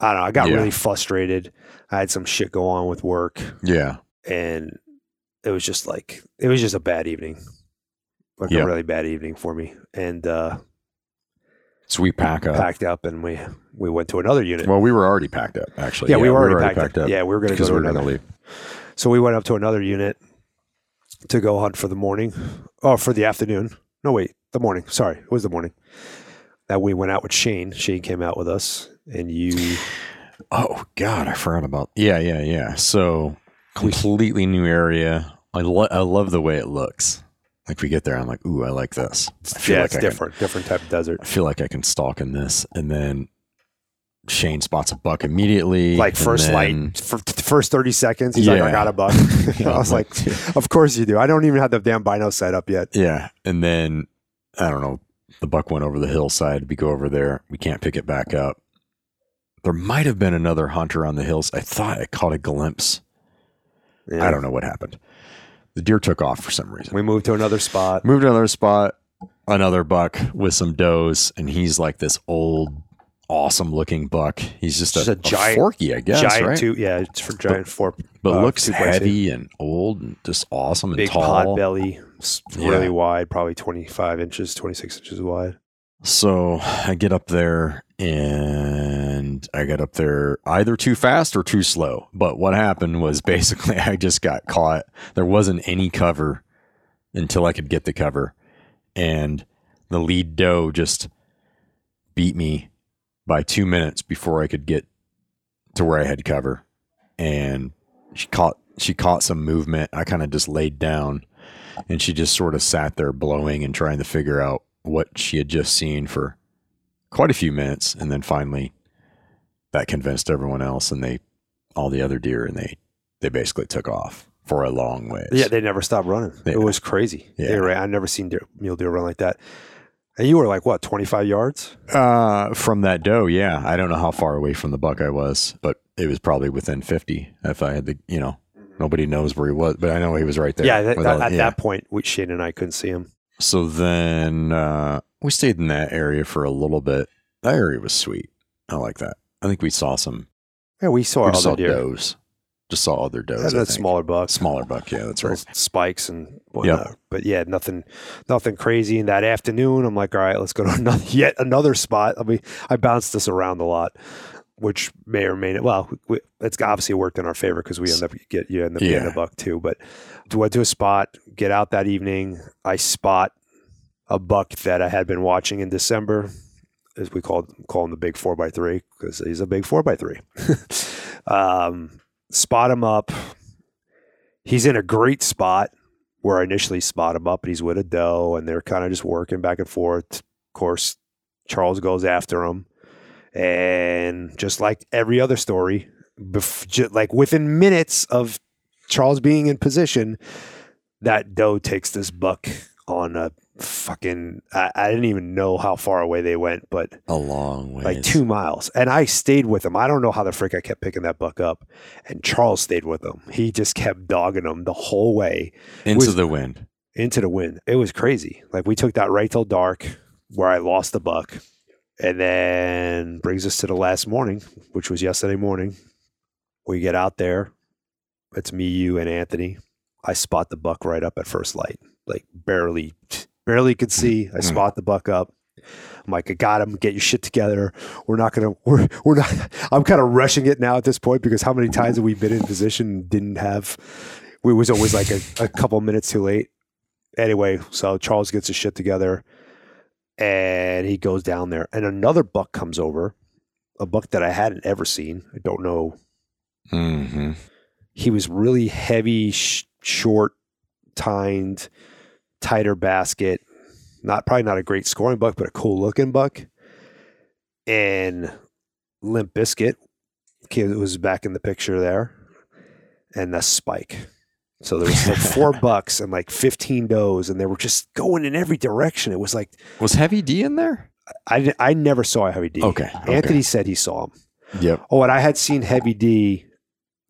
I don't know. I got Yeah. really frustrated. I had some shit go on with work, Yeah. and it was just like it was just a bad evening, like Yeah. a really bad evening for me. And uh, So we pack up. packed up, and we we went to another unit. Well, we were already packed up, actually. yeah, we were already, packed, up. Yeah, we were going to go because to we were going another. to leave. So we went up to another unit to go hunt for the morning, or for the afternoon. No, wait, the morning. Sorry, it was the morning that we went out with Shane. Shane came out with us, and you. Oh God, I forgot about. Yeah, yeah, yeah. So completely new area. I lo- I love the way it looks. Like we get there, I'm like, ooh, I like this. I feel Yeah, like it's I can- different, different type of desert. I feel like I can stalk in this, and then Shane spots a buck immediately. Like first then- light, for the first thirty seconds, he's like, "I got a buck." [laughs] [laughs] I was like, "Of course you do." I don't even have the damn bino set up yet. Yeah, and then I don't know. The buck went over the hillside. We go over there. We can't pick it back up. There might have been another hunter on the hills. I thought I caught a glimpse. Yeah. I don't know what happened. The deer took off for some reason. We moved to another spot. Moved to another spot, another buck with some does, and he's like this old, awesome looking buck. He's just, Just a, a giant- forky, I guess, giant right? two, yeah, it's for giant four, but uh, looks by two. heavy and old and just awesome and tall. big tall. pot belly, really Yeah. wide, probably twenty five inches, twenty six inches wide. So I get up there and I got up there either too fast or too slow. But what happened was [laughs] basically I just got caught. There wasn't any cover until I could get the cover. And the lead doe just beat me by two minutes before I could get to where I had cover. And she caught she caught some movement. I kind of just laid down and she just sort of sat there blowing and trying to figure out what she had just seen for quite a few minutes and then finally that convinced everyone else and they all the other deer and they they basically took off for a long way. Yeah, they never stopped running. Yeah. It was crazy. Yeah. Ran, I've never seen deer, mule deer run like that. And you were like what, twenty five yards? Uh, from that doe, yeah. I don't know how far away from the buck I was, but it was probably within 50 if I had the, you know, nobody knows where he was, but I know he was right there. yeah, that, all- at yeah. that point, we, Shane and I couldn't see him. So then uh, we stayed in that area for a little bit. That area was sweet. I like that. I think we saw some Yeah, we saw we other just saw deer. does. Just saw other does. And I that smaller bucks, Smaller buck, yeah, that's right. spikes and whatnot. But yeah, nothing, nothing crazy. In that afternoon, I'm like, all right, let's go to [laughs] another, yet another spot. I mean, I bounced this around a lot, which may or may not. Well, we, it's obviously worked in our favor because we end up get you end up getting a buck too. But do went to a spot, get out that evening. I spot a buck that I had been watching in December, as we called call him the big four by three because he's a big four by three. [laughs] um, spot him up. He's in a great spot where I initially spot him up, and he's with a doe, and they're kind of just working back and forth. Of course, Charles goes after him, and just like every other story, bef- like within minutes of Charles being in position, that doe takes this buck on a fucking. I, I didn't even know how far away they went, but A long way. like two miles. And I stayed with him. I don't know how the frick I kept picking that buck up. And Charles stayed with him. He just kept dogging him the whole way into was- the wind. into the wind. It was crazy. Like we took that right till dark where I lost the buck. And then brings us to the last morning, which was yesterday morning. We get out there. It's me, you, and Anthony. I spot the buck right up at first light. Like barely barely could see. I Mm. spot the buck up. I'm like, I got him. Get your shit together. We're not gonna. [laughs] We're we're not. [laughs] I'm kind of rushing it now at this point because how many times have we been in position and didn't have? We was always like a, a couple minutes too late. Anyway, so Charles gets his shit together, and he goes down there, and another buck comes over, a buck that I hadn't ever seen. I don't know. Mm-hmm. He was really heavy, sh- short, tined, tighter basket. Not probably not a great scoring buck, but a cool looking buck. And Limp Biscuit kid was back in the picture there, and the spike. So there was like four [laughs] bucks and like fifteen does, and they were just going in every direction. It was like Was Heavy D in there? I, I never saw a heavy D. Okay. okay. Anthony said he saw him. Yep. Oh, and I had seen Heavy D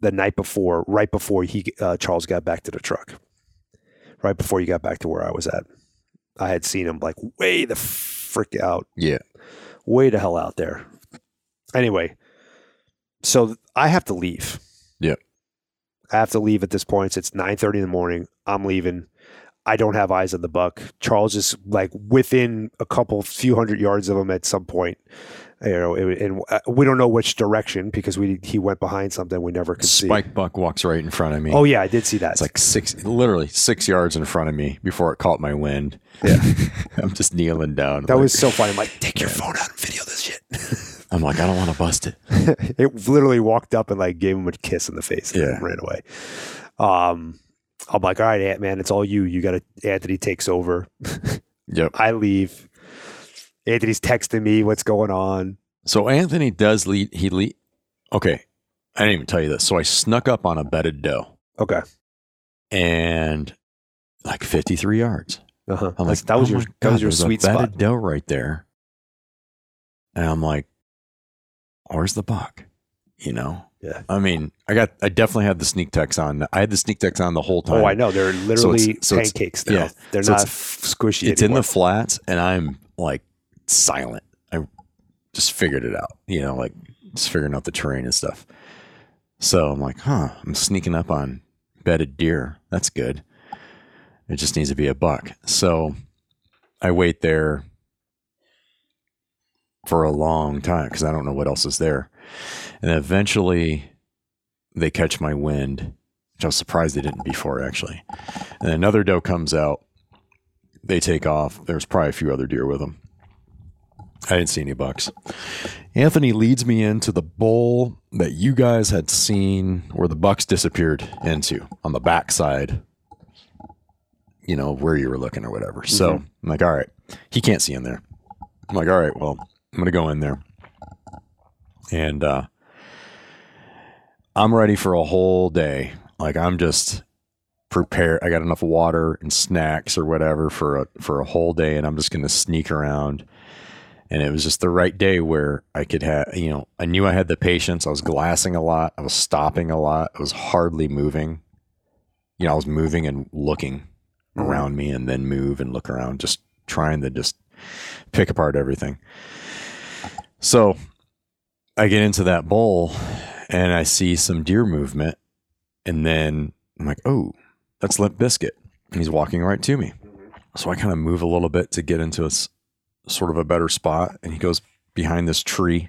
the night before, right before he uh, Charles got back to the truck, right before you got back to where I was at. I had seen him like way the frick out, Yeah. way the hell out there. Anyway, so I have to leave. Yeah. I have to leave at this point. It's nine thirty in the morning. I'm leaving. I don't have eyes on the buck. Charles is like within a couple few hundred yards of him at some point. You know, and uh, we don't know which direction because we he went behind something we never could see. Spike buck walks right in front of me. Oh yeah, I did see that. It's like six, literally six yards in front of me before it caught my wind. Yeah. [laughs] I'm just kneeling down. that like- was so funny. I'm like, take your phone out and video this shit. [laughs] I'm like, I don't want to bust it. [laughs] it literally walked up and like gave him a kiss in the face and Yeah. ran away. Um, I'm like, all right, Ant Man, it's all you. You got to. Anthony takes over. [laughs] Yep. I leave. Anthony's texting me what's going on. So Anthony does lead. He lead. Okay. I didn't even tell you this. So I snuck up on a bedded doe Okay. and like 53 yards. Uh-huh. I'm That's- like, that was oh your my that was your a sweet bedded spot. doe right there. And I'm like, where's the buck? You know? Yeah. I mean, I got, I definitely had the sneak techs on. I had the sneak techs on the whole time. Oh, I know. They're literally so it's- pancakes now. yeah. They're So not it's- squishy. it's in the flats and I'm like silent. I just figured it out, you know, like just figuring out the terrain and stuff. So I'm like, huh, I'm sneaking up on bedded deer. That's good. It just needs to be a buck. So I wait there for a long time because I don't know what else is there. And eventually they catch my wind, which I was surprised they didn't before actually. And another doe comes out they take off. There's probably a few other deer with them. I didn't see any bucks. Anthony leads me into the bowl that you guys had seen where the bucks disappeared into on the backside, you know, where you were looking or whatever. So mm-hmm. I'm like, all right, he can't see in there. I'm like, all right, well, I'm going to go in there. And uh, I'm ready for a whole day. Like, I'm just prepare I got enough water and snacks or whatever for a for a whole day and I'm just going to sneak around. And it was just the right day where I could have you know I knew I had the patience. I was glassing a lot. I was stopping a lot. I was hardly moving. You know I was moving and looking Mhm. around me and then move and look around just trying to just pick apart everything so I get into that bowl and I see some deer movement and then I'm like oh that's Limp Biscuit. And he's walking right to me. So I kind of move a little bit to get into a sort of a better spot. And he goes behind this tree.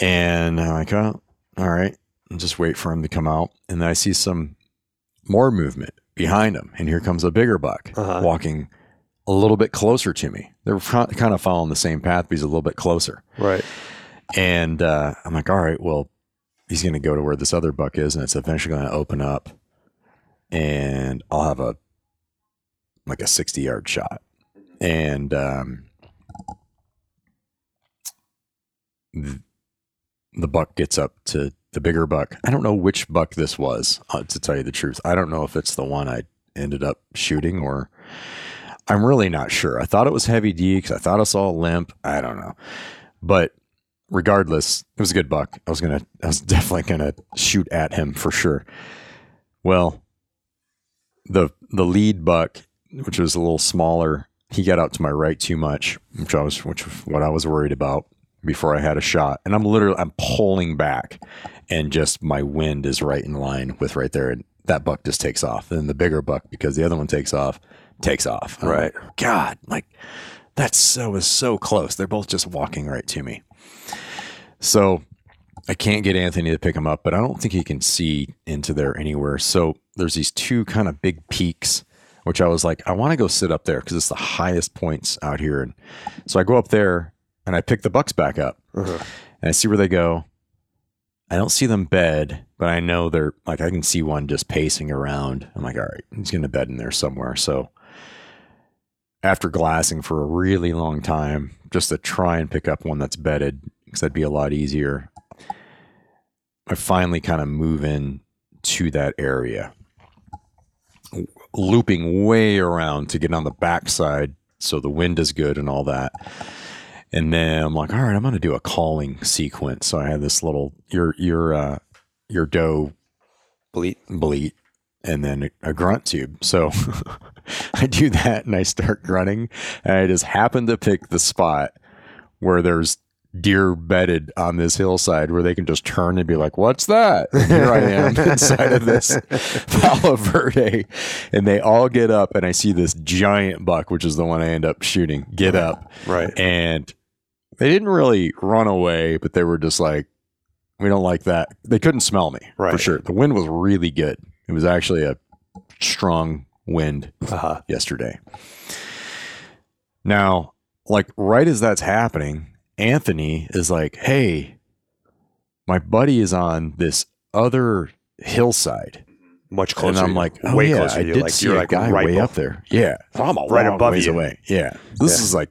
And I'm like, oh, all right. And just wait for him to come out. And then I see some more movement behind him. And here comes a bigger buck Uh-huh. walking a little bit closer to me. They're kind of following the same path, but he's a little bit closer. Right. And uh, I'm like, all right, well, he's going to go to where this other buck is, and it's eventually going to open up, and I'll have a like a 60 yard shot. And um, th- the buck gets up to the bigger buck. I don't know which buck this was, uh, to tell you the truth. I don't know if it's the one I ended up shooting or. I'm really not sure. I thought it was heavy D because I thought I saw a limp. I don't know. But regardless, it was a good buck. I was gonna, I was [laughs] definitely gonna shoot at him for sure. Well, the the lead buck, which was a little smaller, he got out to my right too much, which I was, which was what I was worried about before I had a shot. And I'm literally, I'm pulling back, and just my wind is right in line with right there, and that buck just takes off. And the bigger buck, because the other one takes off, takes off. I'm Right. like, God, like that's so was so close. They're both just walking right to me. So I can't get Anthony to pick him up, but I don't think he can see into there anywhere. So there's these two kind of big peaks, which I was like, I want to go sit up there because it's the highest points out here. And so I go up there and I pick the bucks back up Uh-huh. and I see where they go. I don't see them bed, but I know they're like I can see one just pacing around. I'm like, all right, he's gonna bed in there somewhere. So after glassing for a really long time, just to try and pick up one that's bedded, because that'd be a lot easier. I finally kind of move in to that area, looping way around to get on the backside so the wind is good and all that. And then I'm like, all right, I'm going to do a calling sequence. So I had this little your your uh, your doe Bleat. bleat and then a, a grunt tube. So [laughs] [laughs] I do that and I start grunting. And I just happen to pick the spot where there's deer bedded on this hillside where they can just turn and be like, "What's that?" And here I am [laughs] inside of this [laughs] Palo Verde, and they all get up, and I see this giant buck, which is the one I end up shooting, get up, Right. and they didn't really run away, but they were just like, "We don't like that." They couldn't smell me for sure. The wind was really good. It was actually a strong wind [laughs] Uh-huh. yesterday. Now, like right as that's happening, Anthony is like, "Hey, my buddy is on this other hillside," Much closer. and I'm like, "Oh way yeah, closer. I did like, see you're a like guy right way up there. Yeah, I'm a Right long above ways you. away. Yeah, this Yeah. is like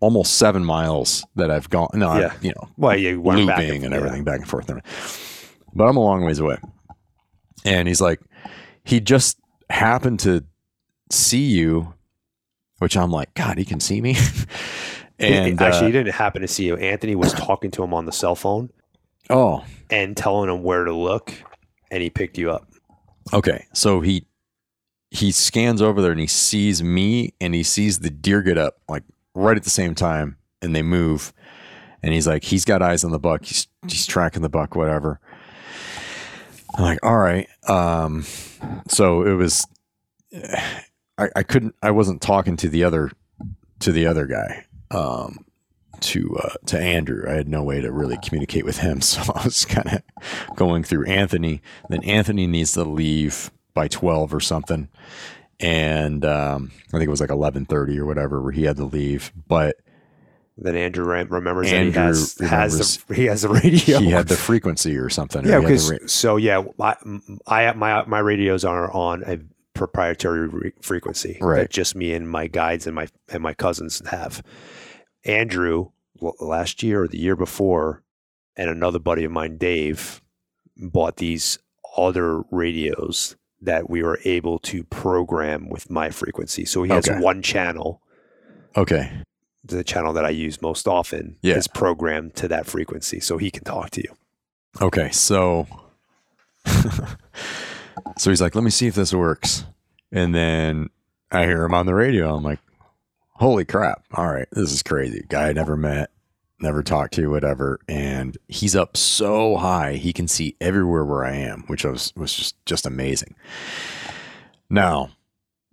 almost seven miles that I've gone. No, Yeah. I, you know, Well, you went looping back and, yeah. everything back and forth. But I'm a long ways away. And he's like, he just happened to see you, which I'm like, God, he can see me. [laughs] and actually, uh, he didn't happen to see you. Anthony was [laughs] talking to him on the cell phone oh, and telling him where to look, and he picked you up. okay. So he he scans over there and he sees me and he sees the deer get up like right at the same time and they move. And he's like, he's got eyes on the buck. He's he's tracking the buck, whatever. I'm like, all right. Um, so it was. I, I couldn't. I wasn't talking to the other to the other guy. Um, to uh, to Andrew, I had no way to really communicate with him, [laughs] so I was kind of going through Anthony. Then Anthony needs to leave by twelve or something, and um, I think it was like eleven thirty or whatever where he had to leave. But Then Andrew rem- remembers Andrew that he has, has remembers the, he has the radio. he had the frequency or something. yeah, he had the because ra- so yeah, I, I my my radios are on a proprietary re- frequency Right. that just me and my guides and my and my cousins have. Andrew last year or the year before, and another buddy of mine, Dave, bought these other radios that we were able to program with my frequency. So he has Okay. one channel okay, the channel that I use most often Yeah. is programmed to that frequency, so he can talk to you. Okay, so [laughs] so he's like, "Let me see if this works," and then I hear him on the radio. I'm like, "Holy crap! All right, this is crazy. Guy I never met, never talked to, whatever." And he's up so high he can see everywhere where I am, which was was just just amazing. Now,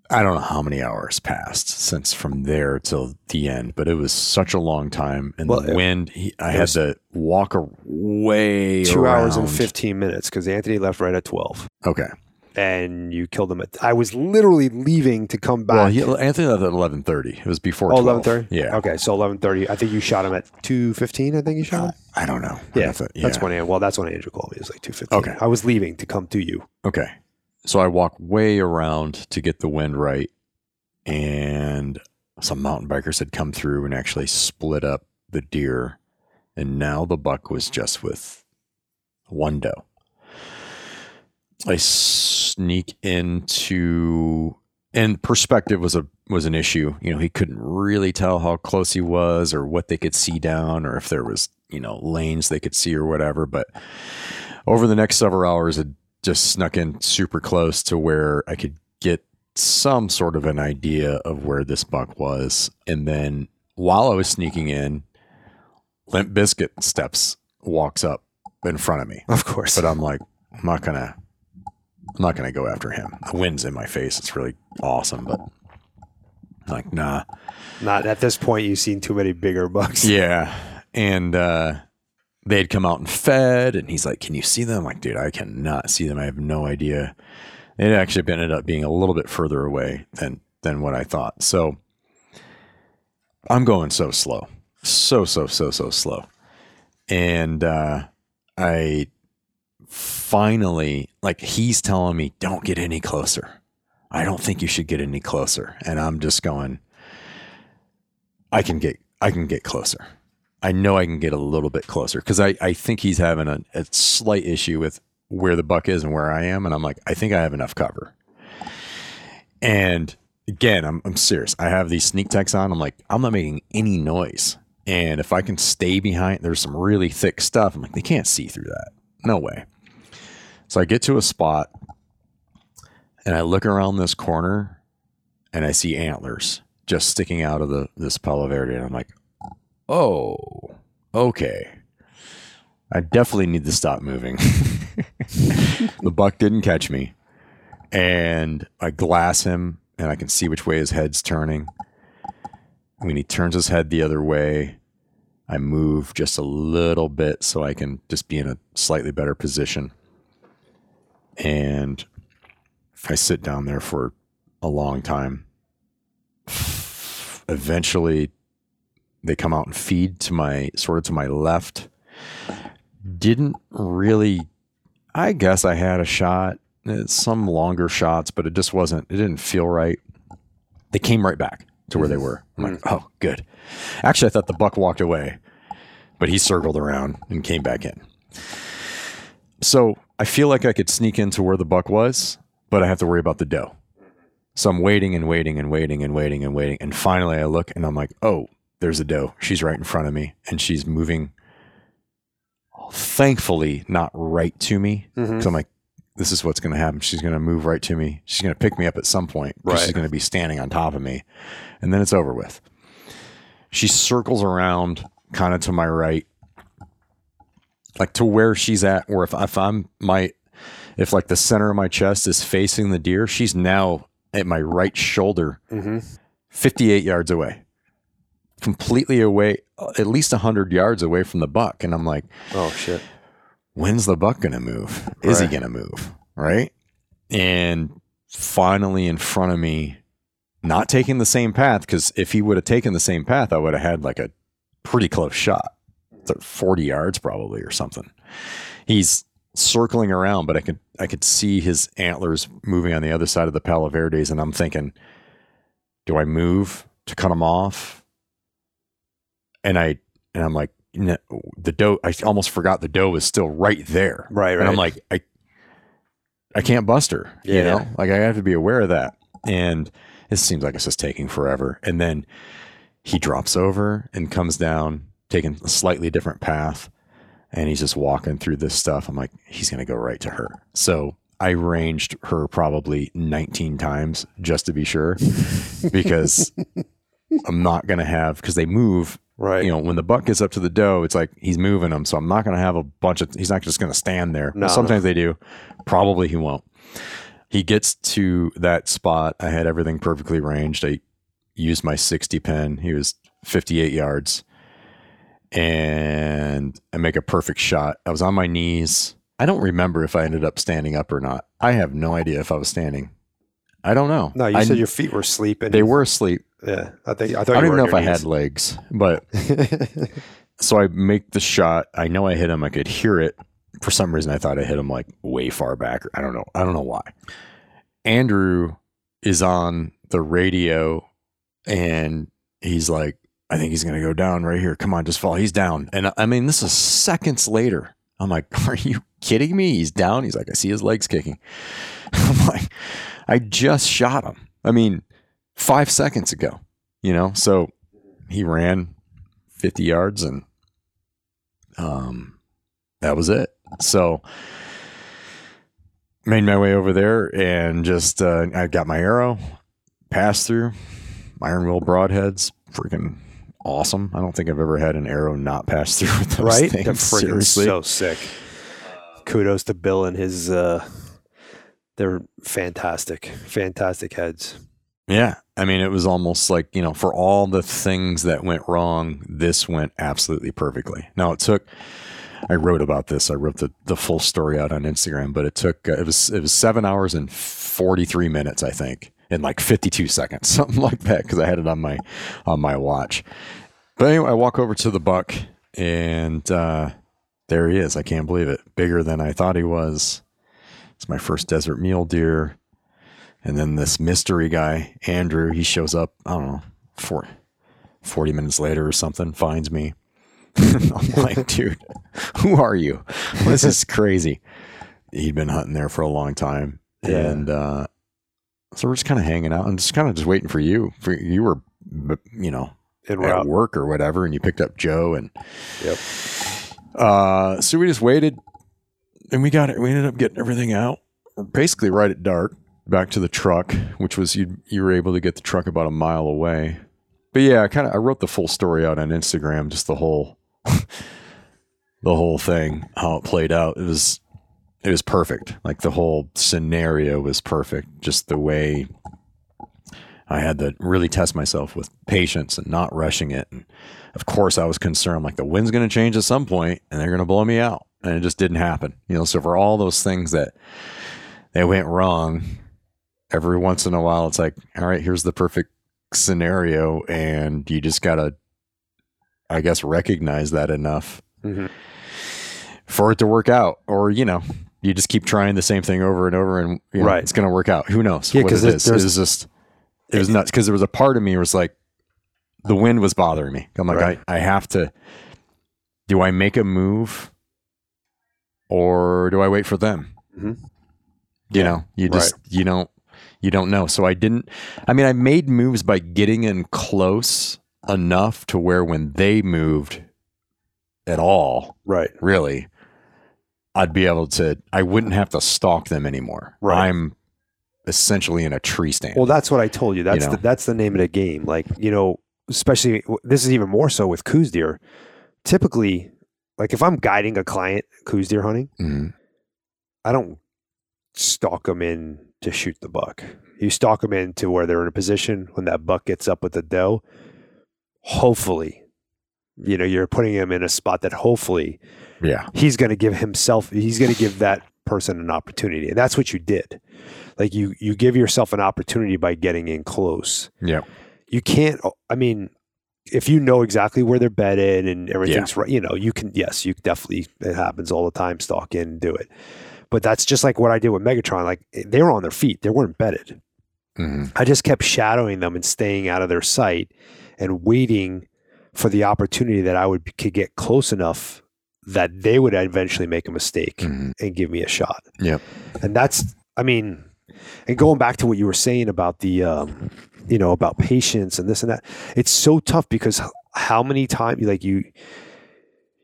I don't know how many hours passed since from there till the end, but it was such a long time. And Well, the wind, he, I had to walk a way Two hours and fifteen minutes because Anthony left right at twelve, Okay. and you killed him at. I was literally leaving to come back. Well, he, Anthony left at eleven thirty. It was before. oh, 12. 11.30? Yeah. Okay, so eleven thirty. I think you shot him at two fifteen. I think you shot him. I don't know. yeah, That's, it. that's when. Well, that's when Andrew called me. It was like two fifteen. Okay. I was leaving to come to you. Okay. So I walk way around to get the wind right, and some mountain bikers had come through and actually split up the deer, and now the buck was just with one doe. I sneak into and perspective was a was an issue. You know, he couldn't really tell how close he was or what they could see down or if there was, you know, lanes they could see or whatever. But over the next several hours it just snuck in super close to where I could get some sort of an idea of where this buck was. And then while I was sneaking in, Limp Biscuit steps walks up in front of me. Of course. But I'm like, I'm not gonna I'm not gonna go after him. The wind's in my face. It's really awesome, but I'm like, nah. Not at this point. You've seen too many bigger bucks. Yeah. And uh they'd come out and fed and he's like, Can you see them? I'm like, dude, I cannot see them. I have no idea. It actually ended up being a little bit further away than than what I thought. So I'm going so slow. So, so, so, so slow. And uh I finally like he's telling me, Don't get any closer. I don't think you should get any closer. And I'm just going, I can get I can get closer. I know I can get a little bit closer because I, I think he's having a, a slight issue with where the buck is and where I am. And I'm like, I think I have enough cover. And again, I'm, I'm serious. I have these sneak techs on. I'm like, I'm not making any noise. And if I can stay behind, there's some really thick stuff. I'm like, they can't see through that. No way. So I get to a spot and I look around this corner and I see antlers just sticking out of the this Palo Verde. And I'm like, oh, okay, I definitely need to stop moving. [laughs] the buck didn't catch me. And I glass him and I can see which way his head's turning. When he turns his head the other way, I move just a little bit so I can just be in a slightly better position. And I sit down there for a long time. Eventually, they come out and feed to my sort of to my left. Didn't really, I guess I had a shot, uh, some longer shots, but it just wasn't, it didn't feel right. They came right back to where they were. I'm like, oh, good. Actually, I thought the buck walked away, but he circled around and came back in. So I feel like I could sneak into where the buck was, but I have to worry about the doe. So I'm waiting and waiting and waiting and waiting and waiting. And finally I look and I'm like, oh, there's a doe. She's right in front of me and she's moving, thankfully, not right to me. Mhm. So I'm like, this is what's going to happen. She's going to move right to me. She's going to pick me up at some point. Right. She's going to be standing on top of me. And then it's over with. She circles around kind of to my right, like to where she's at, where if, if I'm my, if like the center of my chest is facing the deer, she's now at my right shoulder, Mhm. 58 yards away, completely away, at least 100 yards away from the buck. And I'm like, Oh shit. when's the buck going to move? Is Right. he going to move? Right. And finally in front of me, not taking the same path, because if he would have taken the same path, I would have had like a pretty close shot, 40 yards probably or something. He's circling around, but I could I could see his antlers moving on the other side of the Palo Verdes, and I'm thinking, do I move to cut him off? And I and I'm like, no, the doe. I almost forgot the doe is still right there. Right, right. And I'm like, I, I can't bust her. You Yeah. know, like I have to be aware of that. And it seems like it's just taking forever. And then he drops over and comes down, taking a slightly different path, and he's just walking through this stuff. I'm like, he's gonna go right to her. So I ranged her probably 19 times just to be sure, because [laughs] I'm not gonna have because they move Right. you know, when the buck gets up to the doe, it's like he's moving them. So I'm not going to have a bunch of, he's not just going to stand there. No. Sometimes they do. Probably he won't. He gets to that spot. I had everything perfectly ranged. I used my 60 pin. He was 58 yards. And I make a perfect shot. I was on my knees. I don't remember if I ended up standing up or not. I have no idea if I was standing. I don't know. No, you I- said your feet were asleep and they were asleep. Yeah. I think I thought I don't even know if I had legs, but [laughs] so I make the shot. I know I hit him. I could hear it. For some reason, I thought I hit him like way far back. I don't know. I don't know why. Andrew is on the radio and he's like, I think he's going to go down right here. Come on, just fall. He's down. And I mean, this is seconds later. I'm like, [laughs] are you kidding me? He's down. He's like, I see his legs kicking. [laughs] I'm like, I just shot him. I mean, five seconds ago, you know? So he ran 50 yards and um, that was it. So made my way over there and just, uh, I got my arrow, passed through, iron will broadheads, freaking awesome. I don't think I've ever had an arrow not pass through with those right? things. Seriously. so sick. Kudos to Bill and his uh they're fantastic. Fantastic heads. Yeah. I mean, it was almost like, you know, for all the things that went wrong, this went absolutely perfectly. Now, it took, I wrote about this. I wrote the, the full story out on Instagram, but it took, uh, it was, it was seven hours and 43 minutes, I think, in like 52 seconds, [laughs] something like that, because I had it on my, on my watch. But anyway, I walk over to the buck and, uh, there he is. I can't believe it. Bigger than I thought he was. It's my first desert mule deer. And then this mystery guy, Andrew, he shows up, I don't know, for 40 minutes later or something, finds me. [laughs] I'm like, dude, who are you? This is crazy. He'd been hunting there for a long time. Yeah. And uh, so we're just kind of hanging out and just kind of just waiting for you. For you were, you know, at work or whatever, and you picked up Joe and Yep. uh, so we just waited, and we got it. We ended up getting everything out basically right at dark. Back to the truck, which was you. You were able to get the truck about a mile away. But yeah, I kind of I wrote the full story out on Instagram, just the whole [laughs] the whole thing, how it played out. It was it was perfect. Like the whole scenario was perfect. Just the way I had to really test myself with patience and not rushing it. And of course, I was concerned like the wind's going to change at some point and they're going to blow me out. And it just didn't happen. You know, so for all those things that they went wrong, every once in a while, it's like, all right, here's the perfect scenario. And you just got to, I guess, recognize that enough Mhm. for it to work out. Or, you know, you just keep trying the same thing over and over and you know, Right. it's going to work out. Who knows Yeah, what 'cause it is. Was just, it was nuts because there was a part of me was like, the wind was bothering me. I'm like, Right. I, I have to, do I make a move or do I wait for them? Mhm. You know, you just, you don't, you don't know. So I didn't, I mean, I made moves by getting in close enough to where when they moved at all, Right. really, I'd be able to, I wouldn't have to stalk them anymore. Right. I'm essentially in a tree stand. Well, that's what I told you. That's know? the, that's the name of the game. Like you know, especially this is even more so with Coues deer. Typically, like if I'm guiding a client Coues deer hunting, Mhm. I don't stalk them in to shoot the buck. You stalk them in to where they're in a position when that buck gets up with the doe. Hopefully, you know you're putting him in a spot that hopefully Yeah. he's going to give himself he's going to give that person an opportunity and that's what you did like you you give yourself an opportunity by getting in close Yeah. you can't i mean if you know exactly where they're bedded and everything's right you know you can yes you definitely it happens all the time stalk in and do it. But that's just like what i did with megatron like they were on their feet they weren't bedded. Hmm I just kept shadowing them and staying out of their sight and waiting for the opportunity that I would could get close enough that they would eventually make a mistake hmm and give me a shot. Yep. And that's, I mean, and going back to what you were saying about the, um, you know, about patience and this and that, it's so tough because how many times, like you,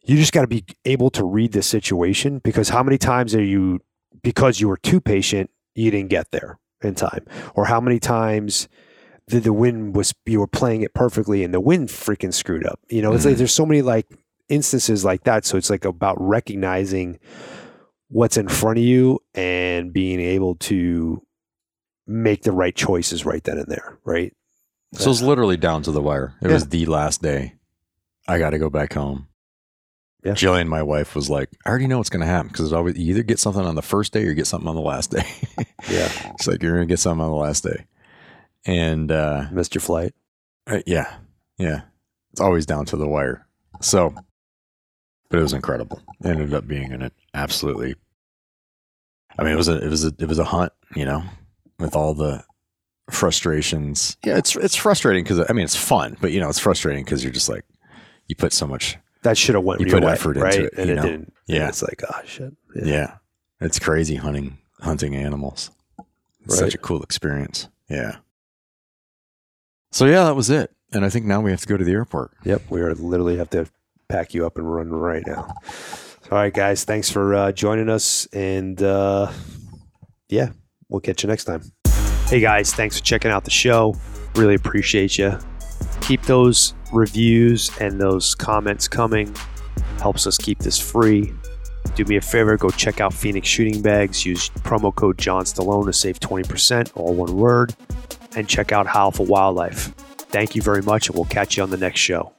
you just got to be able to read the situation because how many times are you, because you were too patient, you didn't get there in time, or how many times the, the wind was you were playing it perfectly and the wind freaking screwed up. You know, it's like Mhm. there's so many like instances like that. So it's like about recognizing what's in front of you and being able to make the right choices right then and there. Right. So it's literally down to the wire. It Yeah. was the last day. I got to go back home. Yeah. Jillian, my wife, was like, "I already know what's going to happen because always you either get something on the first day or you get something on the last day." [laughs] Yeah. it's like you're going to get something on the last day, and uh, Missed your flight. uh, yeah, yeah, it's always down to the wire. So, but it was incredible. It ended up being an absolutely. I mean, it was a it was a it was a hunt, you know, with all the frustrations. Yeah, it's it's frustrating because I mean it's fun, but you know it's frustrating because you're just like you put so much. That should have went You put way, effort into it, and it know? didn't. And Yeah. It's like, oh shit. Yeah, it's crazy hunting hunting animals. It's such a cool experience. Yeah. So yeah, that was it, and I think now we have to go to the airport. Yep, we are literally have to pack you up and run right now. All right, guys, thanks for uh, joining us, and uh, yeah, we'll catch you next time. Hey guys, thanks for checking out the show. Really appreciate you. Keep those reviews and those comments coming. Helps us keep this free. Do me a favor, go check out Phoenix Shooting Bags. Use promo code John Stallone to save 20%, all one word. And check out Howl for Wildlife. Thank you very much, and we'll catch you on the next show.